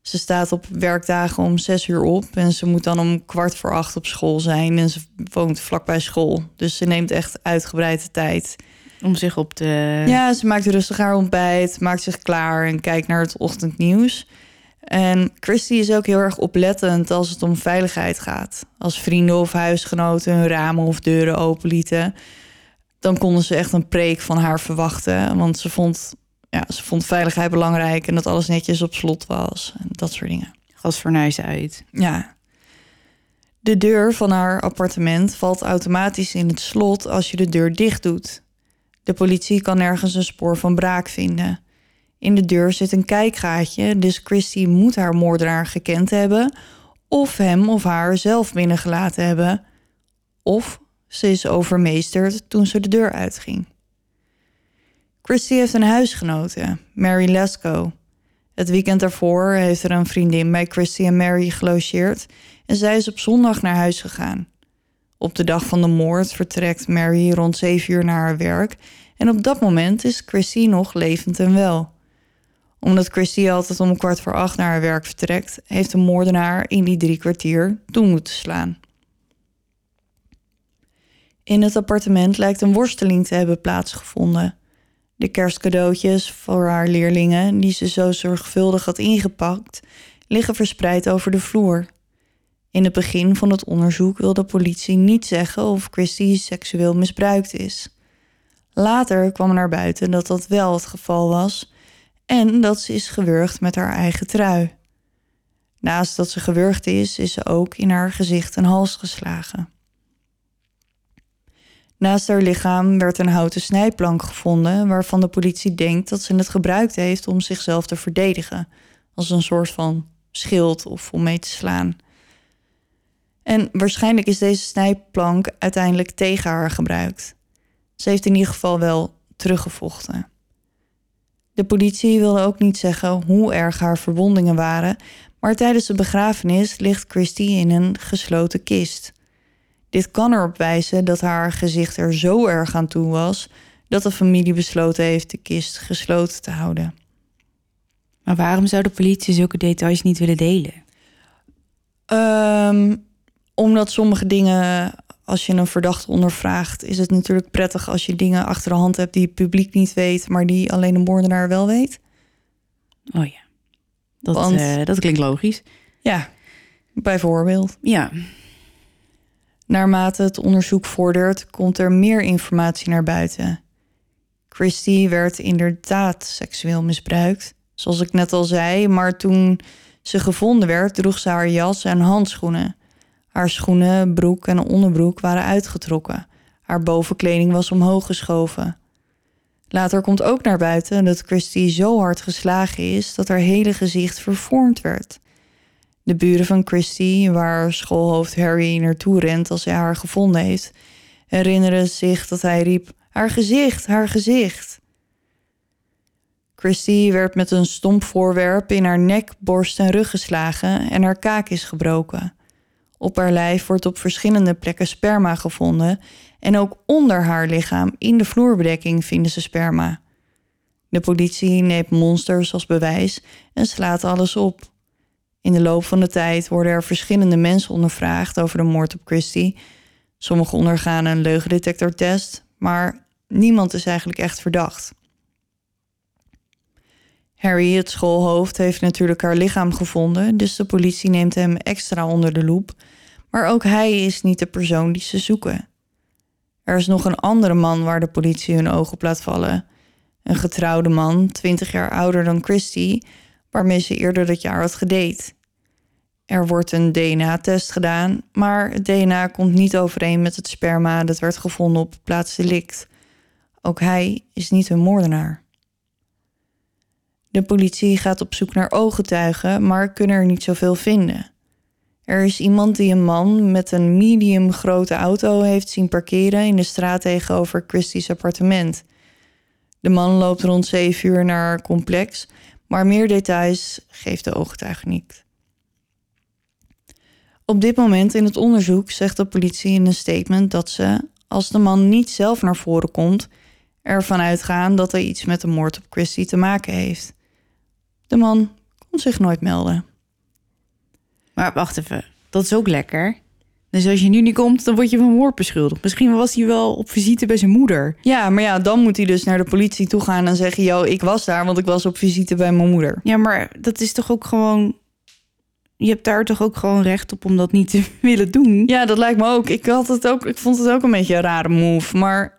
Ze staat op werkdagen om zes uur op en ze moet dan om kwart voor acht op school zijn. En ze woont vlakbij school, dus ze neemt echt uitgebreide tijd. Om zich op te... Ja, ze maakt rustig haar ontbijt, maakt zich klaar en kijkt naar het ochtendnieuws. En Christy is ook heel erg oplettend als het om veiligheid gaat. Als vrienden of huisgenoten hun ramen of deuren openlieten... dan konden ze echt een preek van haar verwachten. Want ze vond, ja, ze vond veiligheid belangrijk en dat alles netjes op slot was. En dat soort dingen. Gasfornuis uit. Ja. De deur van haar appartement valt automatisch in het slot als je de deur dicht doet. De politie kan nergens een spoor van braak vinden. In de deur zit een kijkgaatje, dus Christy moet haar moordenaar gekend hebben, of hem of haar zelf binnengelaten hebben, of ze is overmeesterd toen ze de deur uitging. Christy heeft een huisgenote, Mary Lesko. Het weekend daarvoor heeft er een vriendin bij Christy en Mary gelogeerd en zij is op zondag naar huis gegaan. Op de dag van de moord vertrekt Mary rond 7 uur naar haar werk en op dat moment is Christy nog levend en wel. Omdat Christy altijd om kwart voor acht naar haar werk vertrekt, heeft de moordenaar in die drie kwartier toe moeten slaan. In het appartement lijkt een worsteling te hebben plaatsgevonden. De kerstcadeautjes voor haar leerlingen, die ze zo zorgvuldig had ingepakt, liggen verspreid over de vloer. In het begin van het onderzoek wil de politie niet zeggen of Christy seksueel misbruikt is. Later kwam naar buiten dat dat wel het geval was en dat ze is gewurgd met haar eigen trui. Naast dat ze gewurgd is, is ze ook in haar gezicht en hals geslagen. Naast haar lichaam werd een houten snijplank gevonden, waarvan de politie denkt dat ze het gebruikt heeft om zichzelf te verdedigen, als een soort van schild of om mee te slaan. En waarschijnlijk is deze snijplank uiteindelijk tegen haar gebruikt. Ze heeft in ieder geval wel teruggevochten. De politie wilde ook niet zeggen hoe erg haar verwondingen waren, maar tijdens de begrafenis ligt Christy in een gesloten kist. Dit kan erop wijzen dat haar gezicht er zo erg aan toe was dat de familie besloten heeft de kist gesloten te houden. Maar waarom zou de politie zulke details niet willen delen? Ehm, omdat sommige dingen, als je een verdachte ondervraagt, is het natuurlijk prettig als je dingen achter de hand hebt die het publiek niet weet, maar die alleen de moordenaar wel weet. Oh ja. Dat, Want- eh, dat klinkt logisch. Ja, bijvoorbeeld. Ja. Naarmate het onderzoek vordert, komt er meer informatie naar buiten. Christy werd inderdaad seksueel misbruikt, zoals ik net al zei, maar toen ze gevonden werd, droeg ze haar jas en handschoenen. Haar schoenen, broek en onderbroek waren uitgetrokken. Haar bovenkleding was omhoog geschoven. Later komt ook naar buiten dat Christy zo hard geslagen is dat haar hele gezicht vervormd werd. De buren van Christy, waar schoolhoofd Harry naartoe rent als hij haar gevonden heeft, herinneren zich dat hij riep: Haar gezicht, haar gezicht. Christy werd met een stomp voorwerp in haar nek, borst en rug geslagen en haar kaak is gebroken. Op haar lijf wordt op verschillende plekken sperma gevonden en ook onder haar lichaam in de vloerbedekking vinden ze sperma. De politie neemt monsters als bewijs en slaat alles op. In de loop van de tijd worden er verschillende mensen ondervraagd over de moord op Christy. Sommigen ondergaan een leugendetectortest, maar niemand is eigenlijk echt verdacht. Harry, het schoolhoofd, heeft natuurlijk haar lichaam gevonden, dus de politie neemt hem extra onder de loep. Maar ook hij is niet de persoon die ze zoeken. Er is nog een andere man waar de politie hun oog op laat vallen. Een getrouwde man, 20 jaar ouder dan Christy, waarmee ze eerder dat jaar had gedate. Er wordt een DNA-test gedaan, maar het DNA komt niet overeen met het sperma dat werd gevonden op het plaatsdelict. Ook hij is niet een moordenaar. De politie gaat op zoek naar ooggetuigen, maar kunnen er niet zoveel vinden. Er is iemand die een man met een medium grote auto heeft zien parkeren in de straat tegenover Christie's appartement. De man loopt rond 7 uur naar haar complex, maar meer details geeft de ooggetuige niet. Op dit moment in het onderzoek zegt de politie in een statement dat ze, als de man niet zelf naar voren komt, ervan uitgaan dat hij iets met de moord op Christie te maken heeft. De man kon zich nooit melden. Maar wacht even. Dat is ook lekker. Dus als je nu niet komt, dan word je van moord beschuldigd. Misschien was hij wel op visite bij zijn moeder. Ja, maar ja, dan moet hij dus naar de politie toe gaan en zeggen: Yo, ik was daar, want ik was op visite bij mijn moeder. Ja, maar dat is toch ook gewoon... Je hebt daar toch ook gewoon recht op om dat niet te willen doen? Ja, dat lijkt me ook. Ik, had het ook. ik vond het ook een beetje een rare move. Maar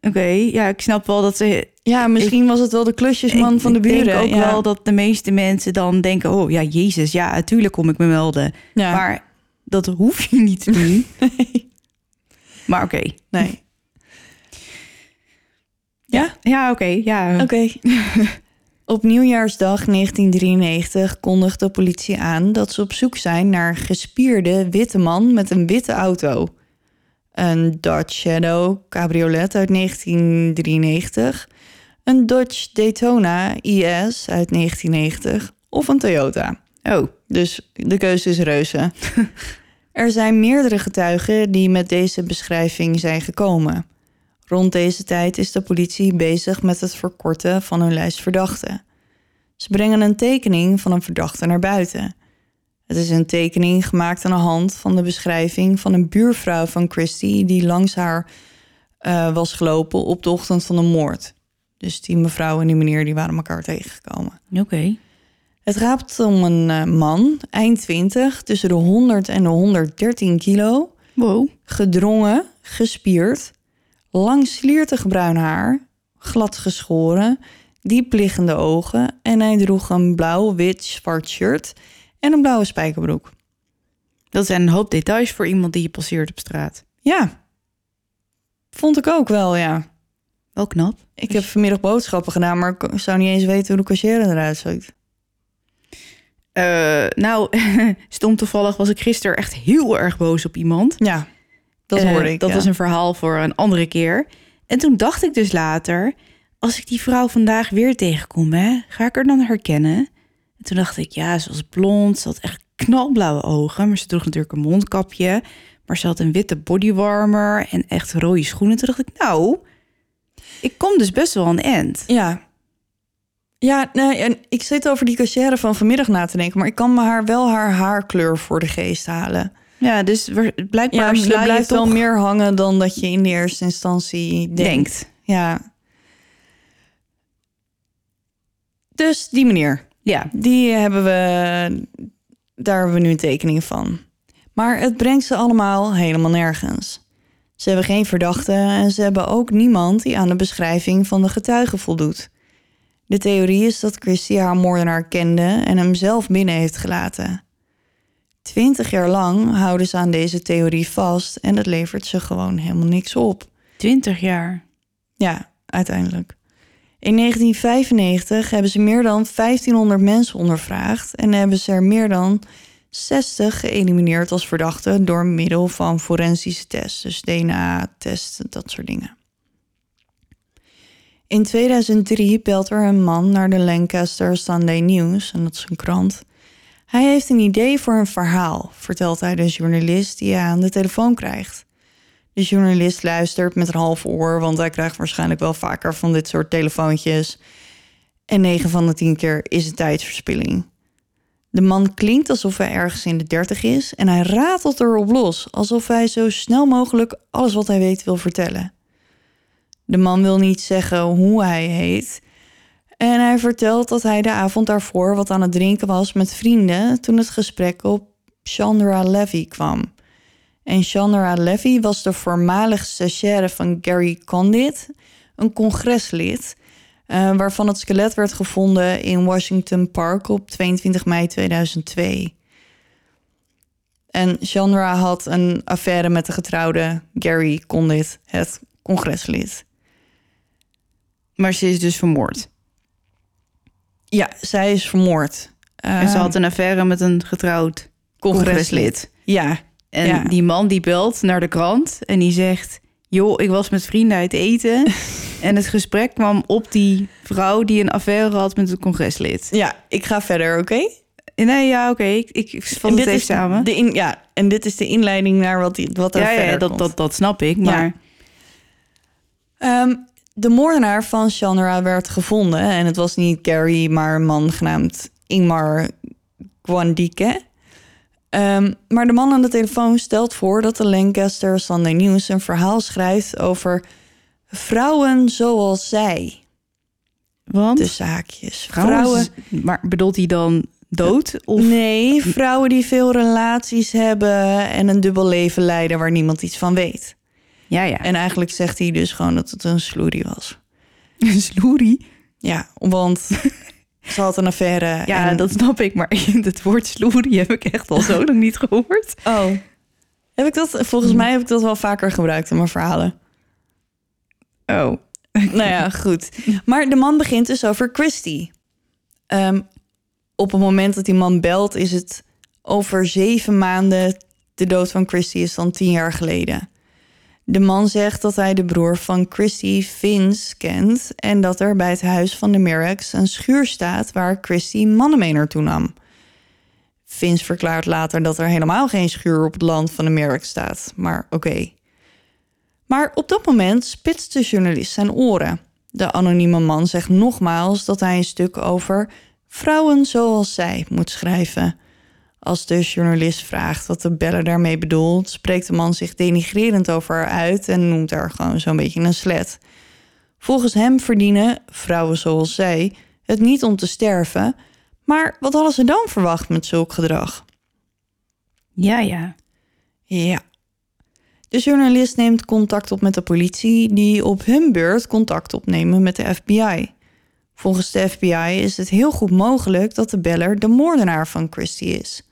Oké, ja, ik snap wel dat ze... ja, misschien was het wel de klusjesman ik, van de ik buren. denk ook ja. wel dat de meeste mensen dan denken... Oh ja, Jezus, ja, natuurlijk kom ik me melden. Ja. Maar dat hoef je niet te doen. Maar oké. Nee. Ja? Ja, oké. ja. Oké. op nieuwjaarsdag 1993 kondigt de politie aan dat ze op zoek zijn naar een gespierde witte man met een witte auto. Een Dodge Shadow cabriolet uit 1993, een Dodge Daytona IS uit 1990 of een Toyota. Oh, Dus de keuze is reuze. er zijn meerdere getuigen die met deze beschrijving zijn gekomen. Rond deze tijd is de politie bezig met het verkorten van hun lijst verdachten. Ze brengen een tekening van een verdachte naar buiten. Het is een tekening gemaakt aan de hand van de beschrijving van een buurvrouw van Christy die langs haar eh, was gelopen op de ochtend van de moord. Dus die mevrouw en die meneer die waren elkaar tegengekomen. oké. Het gaat om een eh, man, eind 20, tussen de 100 en de 113 kilo, Wow. gedrongen, gespierd, lang sliertig bruin haar, glad geschoren, diepliggende ogen en hij droeg een blauw-wit zwart shirt en een blauwe spijkerbroek. Dat zijn een hoop details voor iemand die je passeert op straat. Ja, vond ik ook wel, ja. Wel knap. Ik heb vanmiddag boodschappen gedaan, maar ik zou niet eens weten hoe de cashier eruit ziet. Eh, nou, stom toevallig was ik gisteren echt heel erg boos op iemand. Ja, dat Eh, hoorde ik. Dat ja. was een verhaal voor een andere keer. En toen dacht ik dus later, als ik die vrouw vandaag weer tegenkom, hè, ga ik haar dan herkennen? En toen dacht ik, ja, ze was blond, ze had echt knalblauwe ogen, maar ze droeg natuurlijk een mondkapje. Maar ze had een witte bodywarmer en echt rode schoenen. Toen dacht ik, nou, ik kom dus best wel een end. Ja. Ja, nee, en ik zit over die cachère van vanmiddag na te denken, maar ik kan me haar wel haar haarkleur voor de geest halen. Ja, dus Ja, blijkbaar je blijft wel meer hangen dan dat je in de eerste instantie denkt. denkt. Ja. Dus die meneer, Ja, die hebben we, daar hebben we nu een tekening van. Maar het brengt ze allemaal helemaal nergens. Ze hebben geen verdachte en ze hebben ook niemand die aan de beschrijving van de getuige voldoet. De theorie is dat Christy haar moordenaar kende en hem zelf binnen heeft gelaten. Twintig jaar lang houden ze aan deze theorie vast en dat levert ze gewoon helemaal niks op. 20 jaar. Ja, uiteindelijk. In 1995 hebben ze meer dan 1500 mensen ondervraagd en hebben ze er meer dan 60 geëlimineerd als verdachten door middel van forensische tests, dus DNA-tests, dat soort dingen. In 2003 belt er een man naar de Lancaster Sunday News, en dat is een krant. Hij heeft een idee voor een verhaal, vertelt hij de journalist die hij aan de telefoon krijgt. De journalist luistert met een half oor, want hij krijgt waarschijnlijk wel vaker van dit soort telefoontjes. En 9 van de 10 keer is het tijdsverspilling. De man klinkt alsof hij ergens in de 30 is en hij ratelt erop los, alsof hij zo snel mogelijk alles wat hij weet wil vertellen. De man wil niet zeggen hoe hij heet. En hij vertelt dat hij de avond daarvoor wat aan het drinken was met vrienden toen het gesprek op Chandra Levy kwam. En Chandra Levy was de voormalig stagiaire van Gary Condit, een congreslid, eh, waarvan het skelet werd gevonden in Washington Park op 22 mei 2002. En Chandra had een affaire met de getrouwde Gary Condit, het congreslid. Maar ze is dus vermoord. Ja, zij is vermoord. en ze Eh, had een affaire met een getrouwd congreslid. Ja, En Ja. die man die belt naar de krant en die zegt... joh, ik was met vrienden uit eten... en het gesprek kwam op die vrouw die een affaire had met een congreslid. ja, ik ga verder, oké? Nee, ja, oké, ik, ik, ik vat En het dit even is samen. De in, ja, en dit is de inleiding naar wat, die, wat er ja, ja, verder ja, dat, komt. dat, dat snap ik, maar... Ehm, de moordenaar van Chandra werd gevonden. En het was niet Gary, maar een man genaamd Ingmar Gwandike. Ehm, maar de man aan de telefoon stelt voor dat de Lancaster Sunday News een verhaal schrijft over vrouwen zoals zij. Want De zaakjes. vrouwen... Vrouwen. Maar bedoelt hij dan dood? Of... Nee, vrouwen die veel relaties hebben en een dubbel leven leiden waar niemand iets van weet. Ja, ja. En eigenlijk zegt hij dus gewoon dat het een sloerie was. Een sloerie? Ja, want ze had een affaire. Ja, en... dat snap ik. Maar het woord sloerie heb ik echt al zo lang niet gehoord. Oh. Heb ik dat? Volgens mij heb ik dat wel vaker gebruikt in mijn verhalen. Oh. nou ja, goed. Maar de man begint dus over Christy. Ehm, op het moment dat die man belt, is het over zeven maanden. De dood van Christy is dan tien jaar geleden. De man zegt dat hij de broer van Christy, Vince, kent... en dat er bij het huis van de Merricks een schuur staat... waar Christy mannen mee naartoe nam. Vince verklaart later dat er helemaal geen schuur op het land van de Merricks staat. Maar oké. Maar op dat moment spitst de journalist zijn oren. De anonieme man zegt nogmaals dat hij een stuk over vrouwen zoals zij moet schrijven. Als de journalist vraagt wat de beller daarmee bedoelt, spreekt de man zich denigrerend over haar uit en noemt haar gewoon zo'n beetje een slet. Volgens hem verdienen vrouwen zoals zij het niet om te sterven, maar wat hadden ze dan verwacht met zulk gedrag? Ja, ja. Ja. De journalist neemt contact op met de politie, die op hun beurt contact opnemen met de FBI. Volgens de FBI is het heel goed mogelijk dat de beller de moordenaar van Christy is.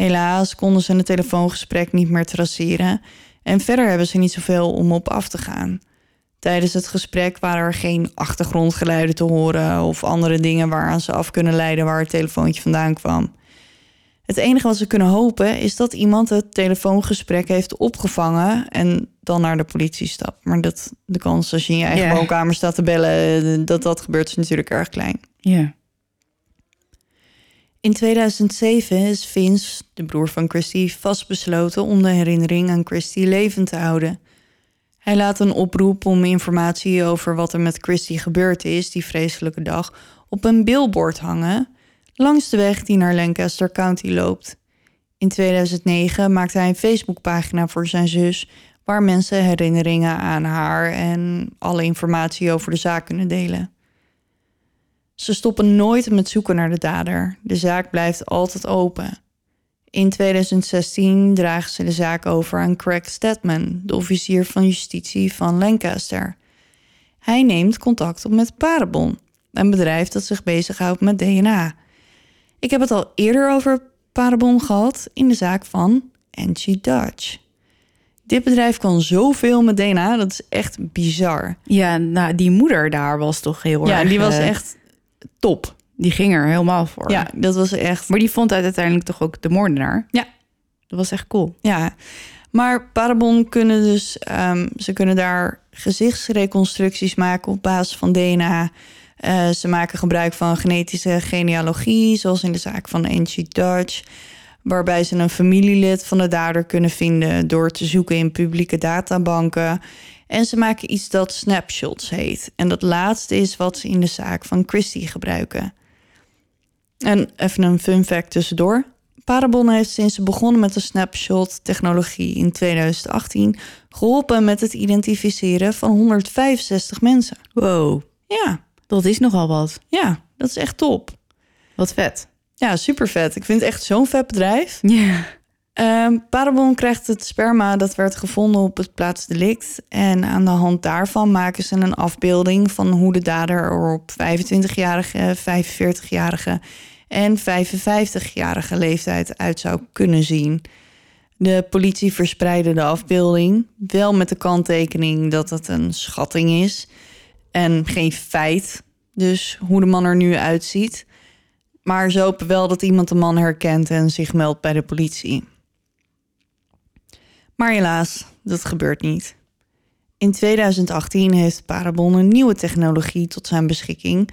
Helaas konden ze een telefoongesprek niet meer traceren en verder hebben ze niet zoveel om op af te gaan. Tijdens het gesprek waren er geen achtergrondgeluiden te horen of andere dingen waaraan ze af kunnen leiden waar het telefoontje vandaan kwam. Het enige wat ze kunnen hopen is dat iemand het telefoongesprek heeft opgevangen en dan naar de politie stapt. Maar dat, de kans als je in je eigen woonkamer staat te bellen, eh, dat dat gebeurt is natuurlijk erg klein. Ja. In 2007 is Vince, de broer van Christy, vastbesloten om de herinnering aan Christy levend te houden. Hij laat een oproep om informatie over wat er met Christy gebeurd is die vreselijke dag op een billboard hangen langs de weg die naar Lancaster County loopt. In 2009 maakte hij een Facebookpagina voor zijn zus waar mensen herinneringen aan haar en alle informatie over de zaak kunnen delen. Ze stoppen nooit met zoeken naar de dader. De zaak blijft altijd open. In 2016 dragen ze de zaak over aan Craig Stedman, de officier van justitie van Lancaster. Hij neemt contact op met Parabon, een bedrijf dat zich bezighoudt met DNA. Ik heb het al eerder over Parabon gehad in de zaak van Angie Dodge. Dit bedrijf kan zoveel met DNA, dat is echt bizar. Ja, nou, die moeder daar was toch heel Ja, erg... die was eh, echt top. Die ging er helemaal voor. Ja, dat was echt. Maar die vond uiteindelijk toch ook de moordenaar? Ja. Dat was echt cool. Ja, maar Parabon kunnen dus, ehm, ze kunnen daar gezichtsreconstructies maken op basis van DNA. Eh, ze maken gebruik van genetische genealogie, zoals in de zaak van Angie Dodge, waarbij ze een familielid van de dader kunnen vinden door te zoeken in publieke databanken. En ze maken iets dat snapshots heet. En dat laatste is wat ze in de zaak van Christie gebruiken. En even een fun fact tussendoor. Parabon heeft sinds ze begonnen met de snapshot-technologie in 2018 geholpen met het identificeren van 165 mensen. Wow, Ja, dat is nogal wat. ja, dat is echt top. Wat vet. Ja, super vet. Ik vind het echt zo'n vet bedrijf. Ja. Ehm Parabon krijgt het sperma dat werd gevonden op het plaatsdelict. En aan de hand daarvan maken ze een afbeelding van hoe de dader er op 25-jarige, 45-jarige en 55-jarige leeftijd uit zou kunnen zien. De politie verspreidde de afbeelding, wel met de kanttekening dat het een schatting is en geen feit. Dus hoe de man er nu uitziet. Maar ze hopen wel dat iemand de man herkent en zich meldt bij de politie. Maar helaas, dat gebeurt niet. In 2018 heeft Parabon een nieuwe technologie tot zijn beschikking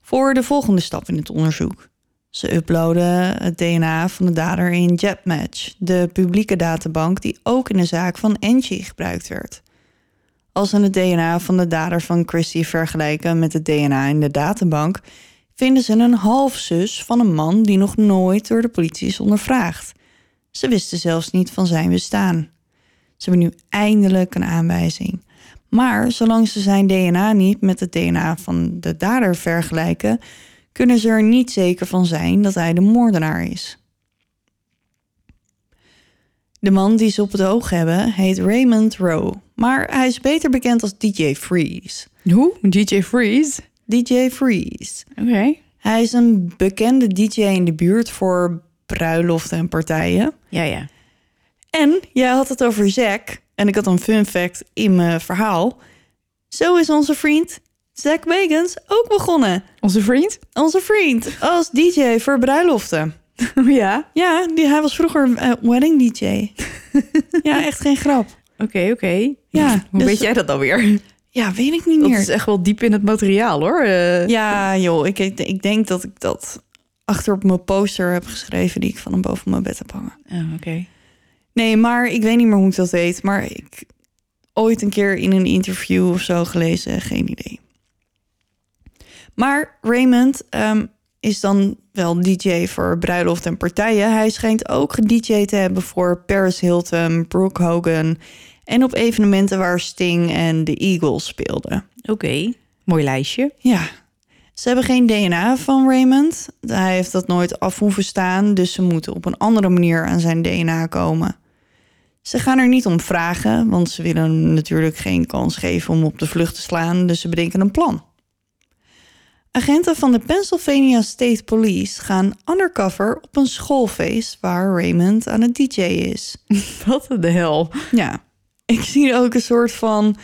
voor de volgende stap in het onderzoek. Ze uploaden het DNA van de dader in JetMatch, de publieke databank die ook in de zaak van Angie gebruikt werd. Als ze het DNA van de dader van Christie vergelijken met het DNA in de databank, vinden ze een halfzus van een man die nog nooit door de politie is ondervraagd. Ze wisten zelfs niet van zijn bestaan. Ze hebben nu eindelijk een aanwijzing. Maar zolang ze zijn DNA niet met het DNA van de dader vergelijken, kunnen ze er niet zeker van zijn dat hij de moordenaar is. De man die ze op het oog hebben heet Raymond Rowe, maar hij is beter bekend als DJ Freeze. Hoe? DJ Freeze? DJ Freeze. Oké. Hij is een bekende DJ in de buurt voor bruiloften en partijen. Ja, ja. En jij had het over Zack. En ik had een fun fact in mijn verhaal. Zo is onze vriend Zack Bagans ook begonnen. Onze vriend? Onze vriend als DJ voor bruiloften. ja. Ja, die, hij was vroeger eh, wedding DJ. ja, echt geen grap. Oké, oké. Ja, Hoe dus- weet jij dat dan weer? Ja, weet ik niet Dat meer. is echt wel diep in het materiaal, hoor. Eh, Ja, joh, ik, ik, denk dat ik dat achter op mijn poster heb geschreven die ik van hem boven mijn bed heb hangen. Oh, oké. Nee, maar ik weet niet meer hoe ik dat weet. Maar ik ooit een keer in een interview of zo gelezen, geen idee. Maar Raymond ehm, is dan wel DJ voor bruiloft en partijen. Hij schijnt ook gedj te hebben voor Paris Hilton, Brooke Hogan en op evenementen waar Sting en de Eagles speelden. Oké. Mooi lijstje. Ja, ze hebben geen DNA van Raymond. Hij heeft dat nooit af hoeven staan, dus ze moeten op een andere manier aan zijn DNA komen. Ze gaan er niet om vragen, want ze willen hem natuurlijk geen kans geven om op de vlucht te slaan, dus ze bedenken een plan. Agenten van de Pennsylvania State Police gaan undercover op een schoolfeest waar Raymond aan het DJ is. Wat de hel. Ja, ik zie ook een soort van.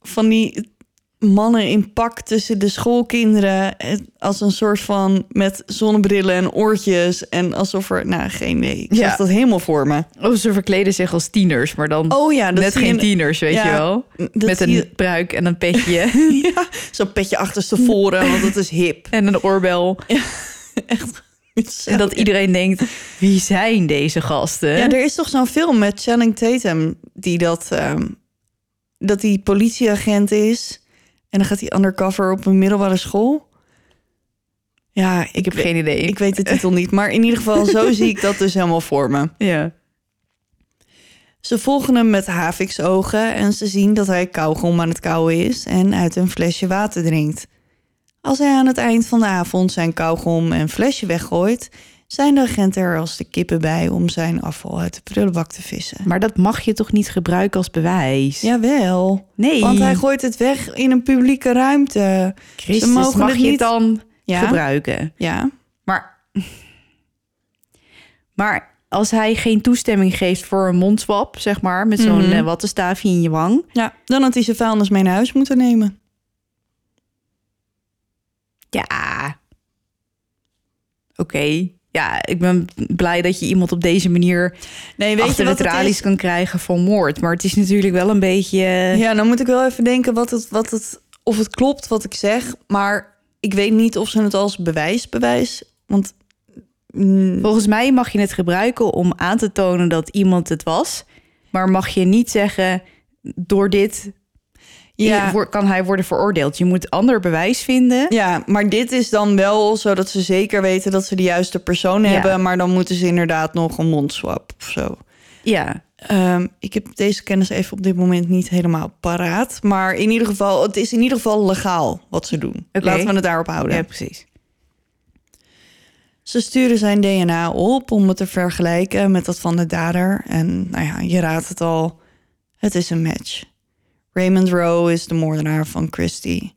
van die mannen in pak tussen de schoolkinderen. Als een soort van. met zonnebrillen en oortjes. En alsof er. Nou, geen idee. Ik Ja. dat helemaal voor me. Oh, ze verkleden zich als tieners, maar dan Oh ja, dat net geen tieners, weet Ja, je wel. dat Met een je- pruik en een petje ja, zo'n petje achterstevoren, want het is hip. en een oorbel. Echt. En dat iedereen denkt, wie zijn deze gasten? Ja, er is toch zo'n film met Channing Tatum die dat, ehm, dat die politieagent is en dan gaat hij undercover op een middelbare school. Ja, ik, Ik heb geen idee. ik weet de titel niet. Maar in ieder geval, zo zie ik dat dus helemaal voor me. ja. Ze volgen hem met haviksogen en ze zien dat hij kauwgom aan het kauwen is en uit een flesje water drinkt. Als hij aan het eind van de avond zijn kauwgom en flesje weggooit, zijn de agenten er als de kippen bij om zijn afval uit de prullenbak te vissen. Maar dat mag je toch niet gebruiken als bewijs? Jawel, Nee. want hij gooit het weg in een publieke ruimte. Christus, Ze mogen mag het je niet- het dan Ja, gebruiken? ja. Maar, maar als hij geen toestemming geeft voor een mondswap, zeg maar, met zo'n Mhm. eh, wattenstaafje in je wang. ja, dan had hij zijn vuilnis mee naar huis moeten nemen. Ja. Oké. Ja, ik ben blij dat je iemand op deze manier Nee, weet achter je de wat het tralies kan krijgen voor moord. Maar het is natuurlijk wel een beetje... Ja, dan moet ik wel even denken wat het, wat het, of het klopt wat ik zeg. Maar ik weet niet of ze het als bewijs bewijs. Want mm, Volgens mij mag je het gebruiken om aan te tonen dat iemand het was. Maar mag je niet zeggen, door dit ja, kan hij worden veroordeeld. Je moet ander bewijs vinden. ja, maar dit is dan wel zodat ze zeker weten dat ze de juiste persoon Ja. hebben. Maar dan moeten ze inderdaad nog een mondswap of zo. Ja, Ehm, ik heb deze kennis even op dit moment niet helemaal paraat. Maar in ieder geval, het is in ieder geval legaal wat ze doen. Laten we het daarop houden. ja precies. Ze sturen zijn DNA op om het te vergelijken met dat van de dader. En nou ja, je raadt het al, het is een match. Raymond Rowe is de moordenaar van Christie.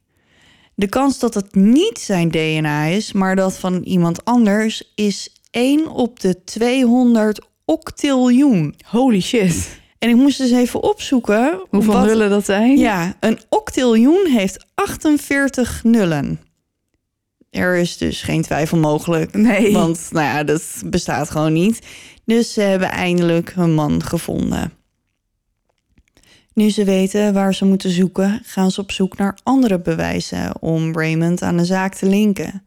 De kans dat het niet zijn DNA is, maar dat van iemand anders, is 1 op de 200 octiljoen. Holy shit. En ik moest dus even opzoeken. Hoeveel wat- nullen dat zijn? Ja, een octiljoen heeft 48 nullen. Er is dus geen twijfel mogelijk. Nee. Want nou ja, dat bestaat gewoon niet. Dus ze hebben eindelijk hun man gevonden. Nu ze weten waar ze moeten zoeken, gaan ze op zoek naar andere bewijzen om Raymond aan de zaak te linken.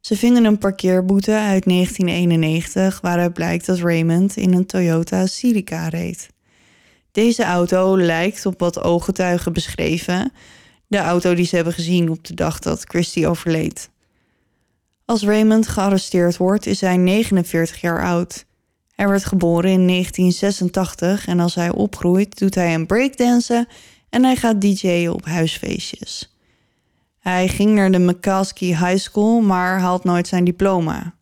Ze vinden een parkeerboete uit 1991 waaruit blijkt dat Raymond in een Toyota Celica reed. Deze auto lijkt op wat ooggetuigen beschreven, de auto die ze hebben gezien op de dag dat Christie overleed. Als Raymond gearresteerd wordt, is hij 49 jaar oud. Hij werd geboren in 1986 en als hij opgroeit, doet hij een breakdansen en hij gaat DJ'en op huisfeestjes. Hij ging naar de McCaskey High School, maar haalt nooit zijn diploma.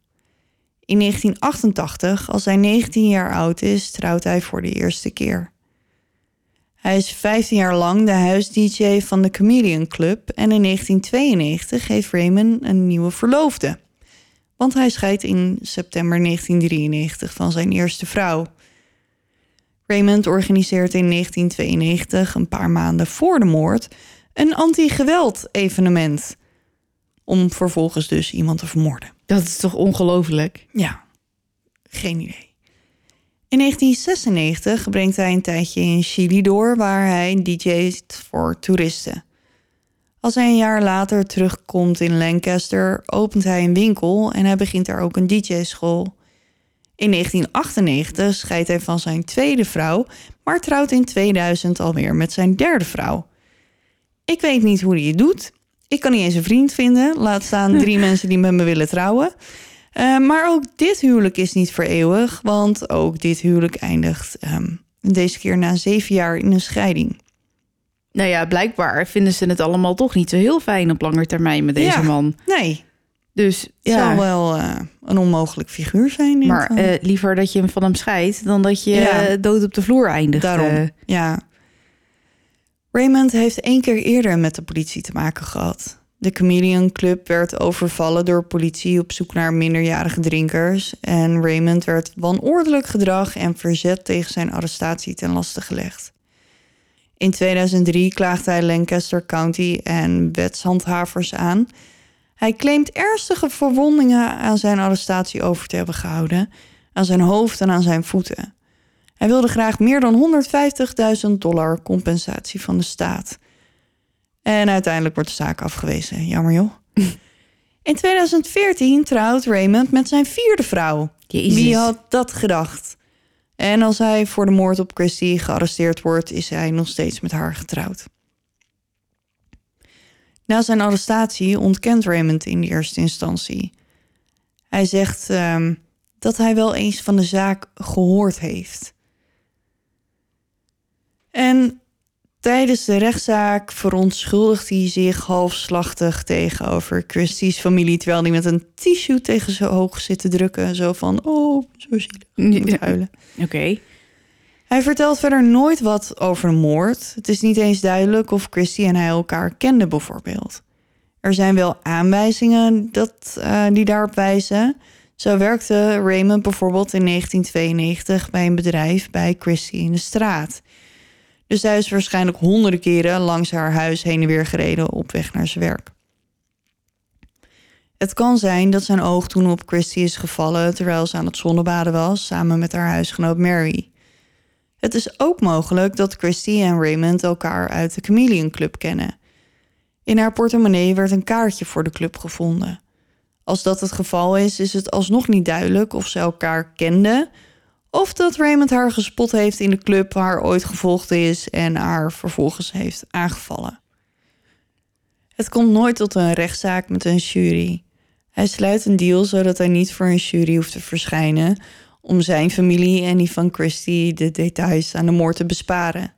In 1988, als hij 19 jaar oud is, trouwt hij voor de eerste keer. Hij is 15 jaar lang de huis-DJ van de Comedian Club en in 1992 heeft Raymond een nieuwe verloofde. Want hij scheidt in september 1993 van zijn eerste vrouw. Raymond organiseert in 1992, een paar maanden voor de moord, een anti-geweld evenement. Om vervolgens dus iemand te vermoorden. Dat is toch ongelooflijk? Ja, geen idee. In 1996 brengt hij een tijdje in Chili door, waar hij DJ't voor toeristen. Als hij een jaar later terugkomt in Lancaster, opent hij een winkel en hij begint daar ook een DJ-school. In 1998 scheidt hij van zijn tweede vrouw, maar trouwt in 2000 alweer met zijn derde vrouw. Ik weet niet hoe hij het doet. Ik kan niet eens een vriend vinden, laat staan drie mensen die met me willen trouwen. Uh, maar ook dit huwelijk is niet voor eeuwig, want ook dit huwelijk eindigt um, deze keer na zeven jaar in een scheiding. Nou ja, blijkbaar vinden ze het allemaal toch niet zo heel fijn op lange termijn met deze Ja. man. Nee, Dus het ja, zal wel uh, een onmogelijk figuur zijn. maar eh, liever dat je hem van hem scheidt dan dat je Ja. eh, dood op de vloer eindigt. Daarom, eh. ja. Raymond heeft één keer eerder met de politie te maken gehad. De Chameleon Club werd overvallen door politie op zoek naar minderjarige drinkers. En Raymond werd wanordelijk gedrag en verzet tegen zijn arrestatie ten laste gelegd. In 2003 klaagde hij Lancaster County en wetshandhavers aan. Hij claimt ernstige verwondingen aan zijn arrestatie over te hebben gehouden, aan zijn hoofd en aan zijn voeten. Hij wilde graag meer dan 150.000 dollar compensatie van de staat. En uiteindelijk wordt de zaak afgewezen. Jammer joh. In 2014 trouwt Raymond met zijn vierde vrouw. Jezus. Wie had dat gedacht? En als hij voor de moord op Christie gearresteerd wordt, is hij nog steeds met haar getrouwd. Na zijn arrestatie ontkent Raymond in de eerste instantie. Hij zegt ehm, dat hij wel eens van de zaak gehoord heeft. En tijdens de rechtszaak verontschuldigt hij zich halfslachtig tegenover Christie's familie, terwijl hij met een tissue tegen zijn oog zit te drukken. Zo van, oh, zo zielig, moet huilen. Oké. Hij vertelt verder nooit wat over moord. Het is niet eens duidelijk of Christie en hij elkaar kenden, bijvoorbeeld. Er zijn wel aanwijzingen dat, eh, die daarop wijzen. Zo werkte Raymond bijvoorbeeld in 1992 bij een bedrijf bij Christie in de straat. Dus hij is waarschijnlijk honderden keren langs haar huis heen en weer gereden op weg naar zijn werk. Het kan zijn dat zijn oog toen op Christie is gevallen terwijl ze aan het zonnebaden was samen met haar huisgenoot Mary. Het is ook mogelijk dat Christy en Raymond elkaar uit de Chameleon Club kennen. In haar portemonnee werd een kaartje voor de club gevonden. Als dat het geval is, is het alsnog niet duidelijk of ze elkaar kenden of dat Raymond haar gespot heeft in de club, haar ooit gevolgd is en haar vervolgens heeft aangevallen. Het komt nooit tot een rechtszaak met een jury. Hij sluit een deal zodat hij niet voor een jury hoeft te verschijnen, om zijn familie en die van Christy de details aan de moord te besparen.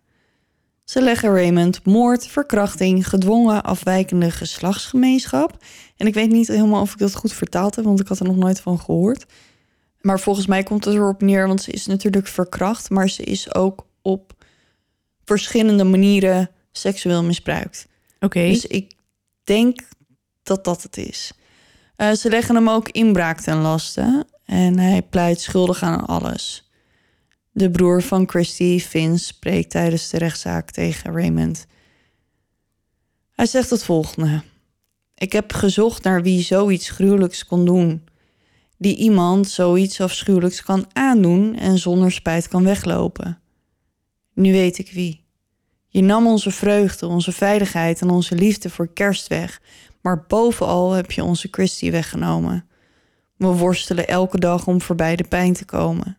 Ze leggen Raymond moord, verkrachting, gedwongen afwijkende geslachtsgemeenschap. En ik weet niet helemaal of ik dat goed vertaald heb, want ik had er nog nooit van gehoord. Maar volgens mij komt het erop neer, want ze is natuurlijk verkracht, maar ze is ook op verschillende manieren seksueel misbruikt. Oké. Dus ik denk dat dat het is. Uh, ze leggen hem ook inbraak ten laste en hij pleit schuldig aan alles. De broer van Christy, Vince, spreekt tijdens de rechtszaak tegen Raymond. Hij zegt het volgende. Ik heb gezocht naar wie zoiets gruwelijks kon doen. Die iemand zoiets afschuwelijks kan aandoen en zonder spijt kan weglopen. Nu weet ik wie. Je nam onze vreugde, onze veiligheid en onze liefde voor kerst weg, maar bovenal heb je onze Christy weggenomen. We worstelen elke dag om voorbij de pijn te komen.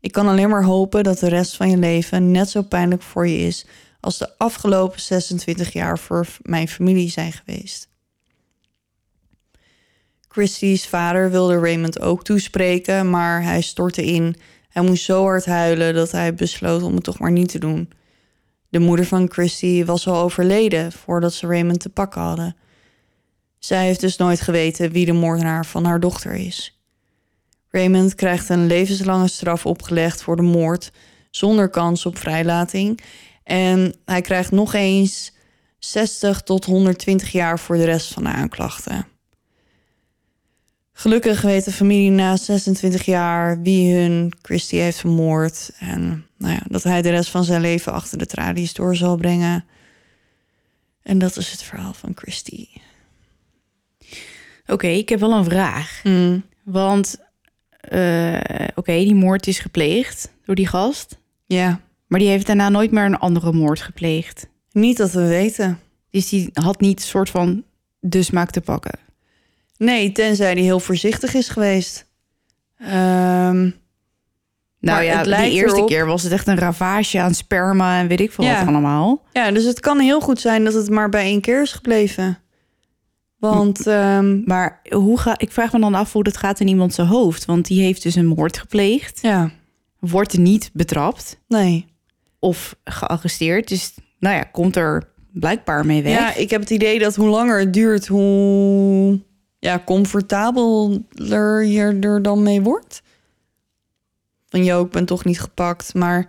Ik kan alleen maar hopen dat de rest van je leven net zo pijnlijk voor je is als de afgelopen 26 jaar voor mijn familie zijn geweest. Christie's vader wilde Raymond ook toespreken, maar hij stortte in. Hij moest zo hard huilen dat hij besloot om het toch maar niet te doen. De moeder van Christy was al overleden voordat ze Raymond te pakken hadden. Zij heeft dus nooit geweten wie de moordenaar van haar dochter is. Raymond krijgt een levenslange straf opgelegd voor de moord zonder kans op vrijlating. En hij krijgt nog eens 60 tot 120 jaar voor de rest van de aanklachten. Gelukkig weet de familie na 26 jaar wie hun Christy heeft vermoord. En nou ja, dat hij de rest van zijn leven achter de tralies door zal brengen. En dat is het verhaal van Christy. Oké, ik heb wel een vraag. Mm. Want, uh, oké, die moord is gepleegd door die gast. Ja. Maar die heeft daarna nooit meer een andere moord gepleegd. Niet dat we weten. Dus die had niet een soort van de smaak te pakken. Nee, tenzij hij heel voorzichtig is geweest. Um, nou ja, de eerste keer was het echt een ravage aan sperma en weet ik veel ja. wat allemaal. Ja, dus het kan heel goed zijn dat het maar bij één keer is gebleven. Want, um, maar hoe ga, ik vraag me dan af hoe dat gaat in iemand zijn hoofd. Want die heeft dus een moord gepleegd. Ja. Wordt niet betrapt. Nee. Of gearresteerd. Dus nou ja, komt er blijkbaar mee weg. Ja, ik heb het idee dat hoe langer het duurt, hoe ja, comfortabeler je er dan mee wordt. Van joh, ik ben toch niet gepakt. Maar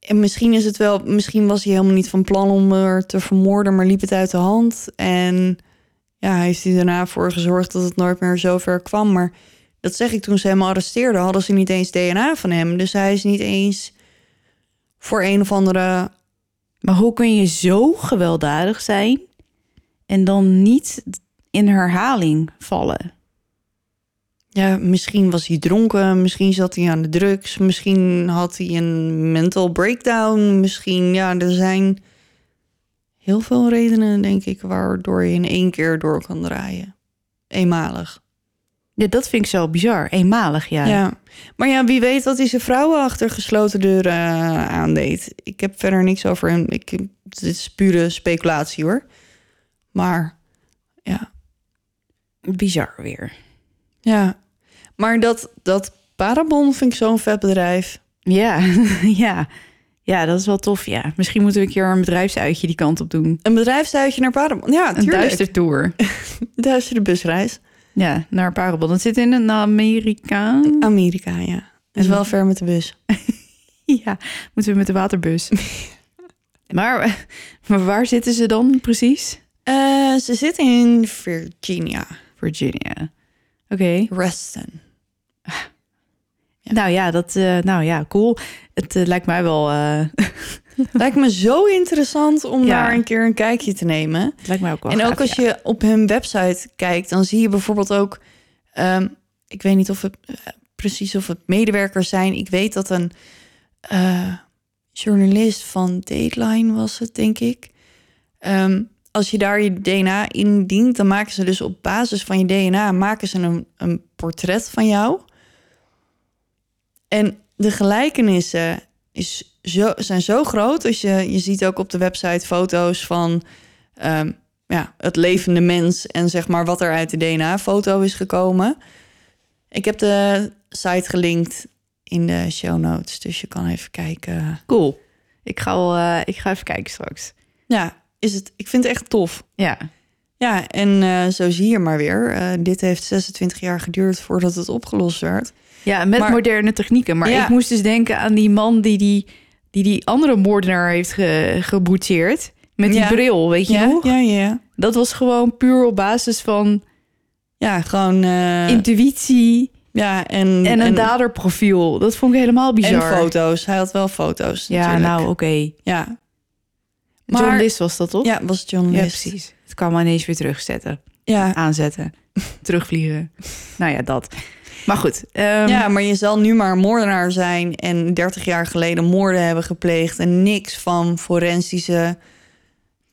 en misschien is het wel, misschien was hij helemaal niet van plan om er te vermoorden, maar liep het uit de hand. En ja, heeft hij daarna voor gezorgd dat het nooit meer zo ver kwam. Maar dat zeg ik toen ze hem arresteerden, hadden ze niet eens DNA van hem. Dus hij is niet eens voor een of andere. Maar hoe kun je zo gewelddadig zijn en dan niet in herhaling vallen? Ja, misschien was hij dronken, misschien zat hij aan de drugs, misschien had hij een mental breakdown, misschien, ja, er zijn heel veel redenen, denk ik, waardoor je in één keer door kan draaien. Eenmalig. Ja, dat vind ik zo bizar. Eenmalig, ja. Ja, maar ja, wie weet wat hij zijn vrouwen achter gesloten deuren uh, aandeed. Ik heb verder niks over hem. Ik, dit is pure speculatie hoor. Maar ja, Bizar weer. ja. Maar dat, dat Parabon vind ik zo'n vet bedrijf. Ja, ja. Ja, dat is wel tof, ja. Misschien moeten we een keer een bedrijfsuitje die kant op doen. Een bedrijfsuitje naar Parabon. Ja, Een tuurlijk. duistertour. Duistere busreis. Ja, naar Parabon. Dat zit in een Amerika. Amerika, ja. Is wel ver met de bus. Ja, moeten we met de waterbus. maar, maar waar zitten ze dan precies? Eh, ze zitten in Virginia. Virginia. Oké. Reston. Nou ja, dat, eh, nou ja, cool. Het eh, lijkt mij wel, eh, Lijkt me zo interessant om Ja. daar een keer een kijkje te nemen. het lijkt mij ook wel en ook als ja. je op hun website kijkt, dan zie je bijvoorbeeld ook... ehm, ik weet niet of het precies of het medewerkers zijn. Ik weet dat een journalist van Dateline was het, denk ik. Ehm, als je daar je DNA in dient, dan maken ze dus op basis van je DNA... maken ze een, een portret van jou. En de gelijkenissen is zo, zijn zo groot. Dus je, je ziet ook op de website foto's van ehm, ja, het levende mens en zeg maar wat er uit de DNA-foto is gekomen. Ik heb de site gelinkt in de show notes, dus je kan even kijken. Cool. Ik ga, wel, eh, ik ga even kijken straks. Ja, is het, ik vind het echt tof. Ja, Ja, en eh, zo zie je maar weer. eh, dit heeft 26 jaar geduurd voordat het opgelost werd. ja met Maar- moderne technieken. Maar Ja. ik moest dus denken aan die man die die, die, die andere moordenaar heeft ge, geboetseerd. Met die Ja. bril, weet je ja, nog? ja, ja. Dat was gewoon puur op basis van Ja, gewoon. eh, intuïtie ja, en, en een daderprofiel. Dat vond ik helemaal en bizar. foto's. Hij had wel foto's. Ja, natuurlijk. nou oké. Ja, Maar- Journalist was dat toch? ja, was Ja, journalist. precies. Het kan maar ineens weer terugzetten. Ja, Aanzetten. terugvliegen. Nou ja, dat. Maar goed. ehm, ja, maar je zal nu maar moordenaar zijn en 30 jaar geleden moorden hebben gepleegd en niks van forensische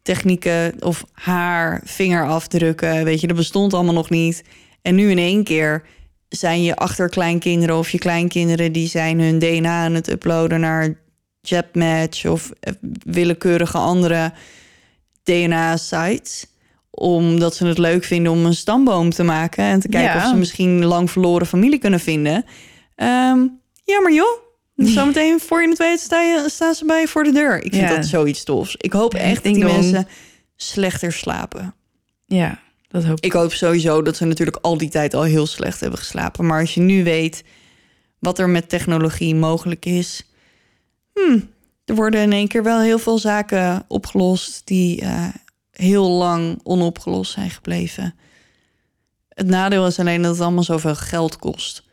technieken of haar, vingerafdrukken, weet je, dat bestond allemaal nog niet. En nu in één keer zijn je achterkleinkinderen of je kleinkinderen die zijn hun DNA aan het uploaden naar JetMatch of willekeurige andere DNA-sites omdat ze het leuk vinden om een stamboom te maken en te kijken Ja. of ze misschien lang verloren familie kunnen vinden. Ehm ja, maar joh, zometeen voor je het weet sta je, staan ze bij je voor de deur. Ik vind Ja. dat zoiets tofs. Ik hoop echt dat die dong. mensen slechter slapen. ja, dat hoop ik. Ik hoop sowieso dat ze natuurlijk al die tijd al heel slecht hebben geslapen. Maar als je nu weet wat er met technologie mogelijk is... Hmm, er worden in één keer wel heel veel zaken opgelost... die eh, heel lang onopgelost zijn gebleven. Het nadeel is alleen dat het allemaal zoveel geld kost.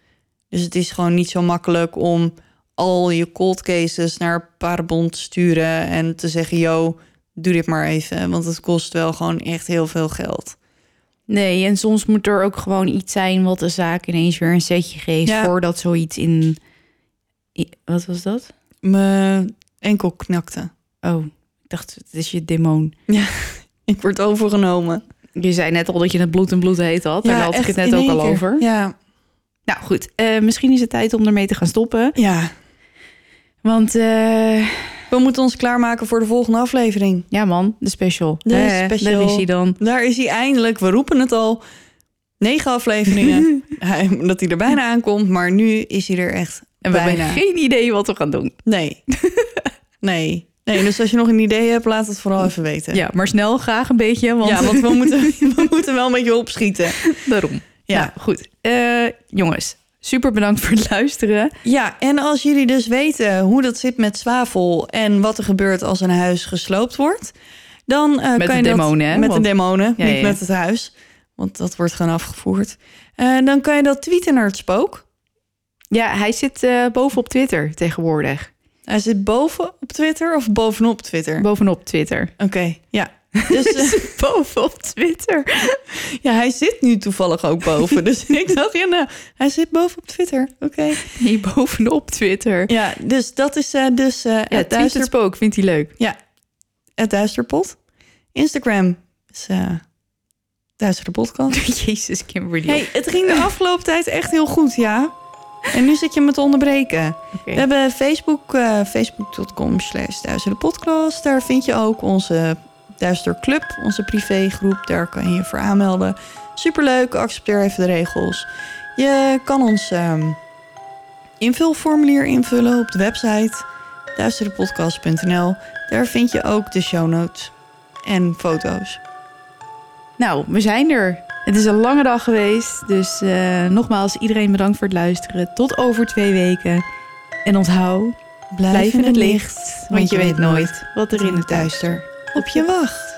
Dus het is gewoon niet zo makkelijk om al je cold cases naar Parabon te sturen... en te zeggen, yo, doe dit maar even. Want het kost wel gewoon echt heel veel geld. Nee, en soms moet er ook gewoon iets zijn wat de zaak ineens weer een setje geeft Ja. voordat zoiets in, Wat was dat? Mijn enkel knakte. Oh, ik dacht, het is je demon. Ik word overgenomen. Je zei net al dat je het bloed en bloed heet had. Daar had ik het net ook al over. Ja. Nou goed, eh, misschien is het tijd om ermee te gaan stoppen. ja. Want eh, We moeten ons klaarmaken voor de volgende aflevering. ja man, de special. De Eh, special. Daar is hij dan. Daar is hij eindelijk. We roepen het al. Negen afleveringen. Hij- dat hij er bijna aankomt. Maar nu is hij er echt En we bijna. hebben geen idee wat we gaan doen. Nee. nee. Nee, dus als je nog een idee hebt, laat het vooral even weten. Ja, maar snel graag een beetje, want, Ja, want we moeten, we moeten wel een beetje opschieten. daarom. Ja. Nou, goed. Eh, jongens, super bedankt voor het luisteren. Ja, en als jullie dus weten hoe dat zit met zwavel en wat er gebeurt als een huis gesloopt wordt, dan Met kan de je dat demonen, hè? met Want- de demonen, Ja, niet ja. met het huis, want dat wordt gewoon afgevoerd. Eh, dan kan je dat tweeten naar het spook. Ja, hij zit eh, boven op Twitter tegenwoordig. Hij zit boven op Twitter of bovenop Twitter. Bovenop Twitter. Oké, ja. Dus eh, bovenop Twitter. ja, hij zit nu toevallig ook boven. Dus ik dacht, ja, nou, hij zit boven op Twitter. Oké. Nee, bovenop Twitter. Ja, dus dat is eh, dus eh Ja, het duister het spook, vindt hij leuk. Ja, het Duisterpot. Instagram is Podcast. Jezus, Kimberly. Hey, het ging de afgelopen tijd echt heel goed, ja. En nu zit je me te onderbreken. We hebben Facebook, eh, facebook.com slash. Daar vind je ook onze Duister Club, onze privégroep, daar kan je je voor aanmelden. Superleuk, accepteer even de regels. Je kan ons ehm, invulformulier invullen op de website duisterepodcast.nl. Daar vind je ook de show notes en foto's. Nou, we zijn er. Het is een lange dag geweest. Dus eh, nogmaals, iedereen bedankt voor het luisteren. Tot over twee weken. En onthoud, blijf in het licht. Want je weet nooit wat er in het duister op je wacht.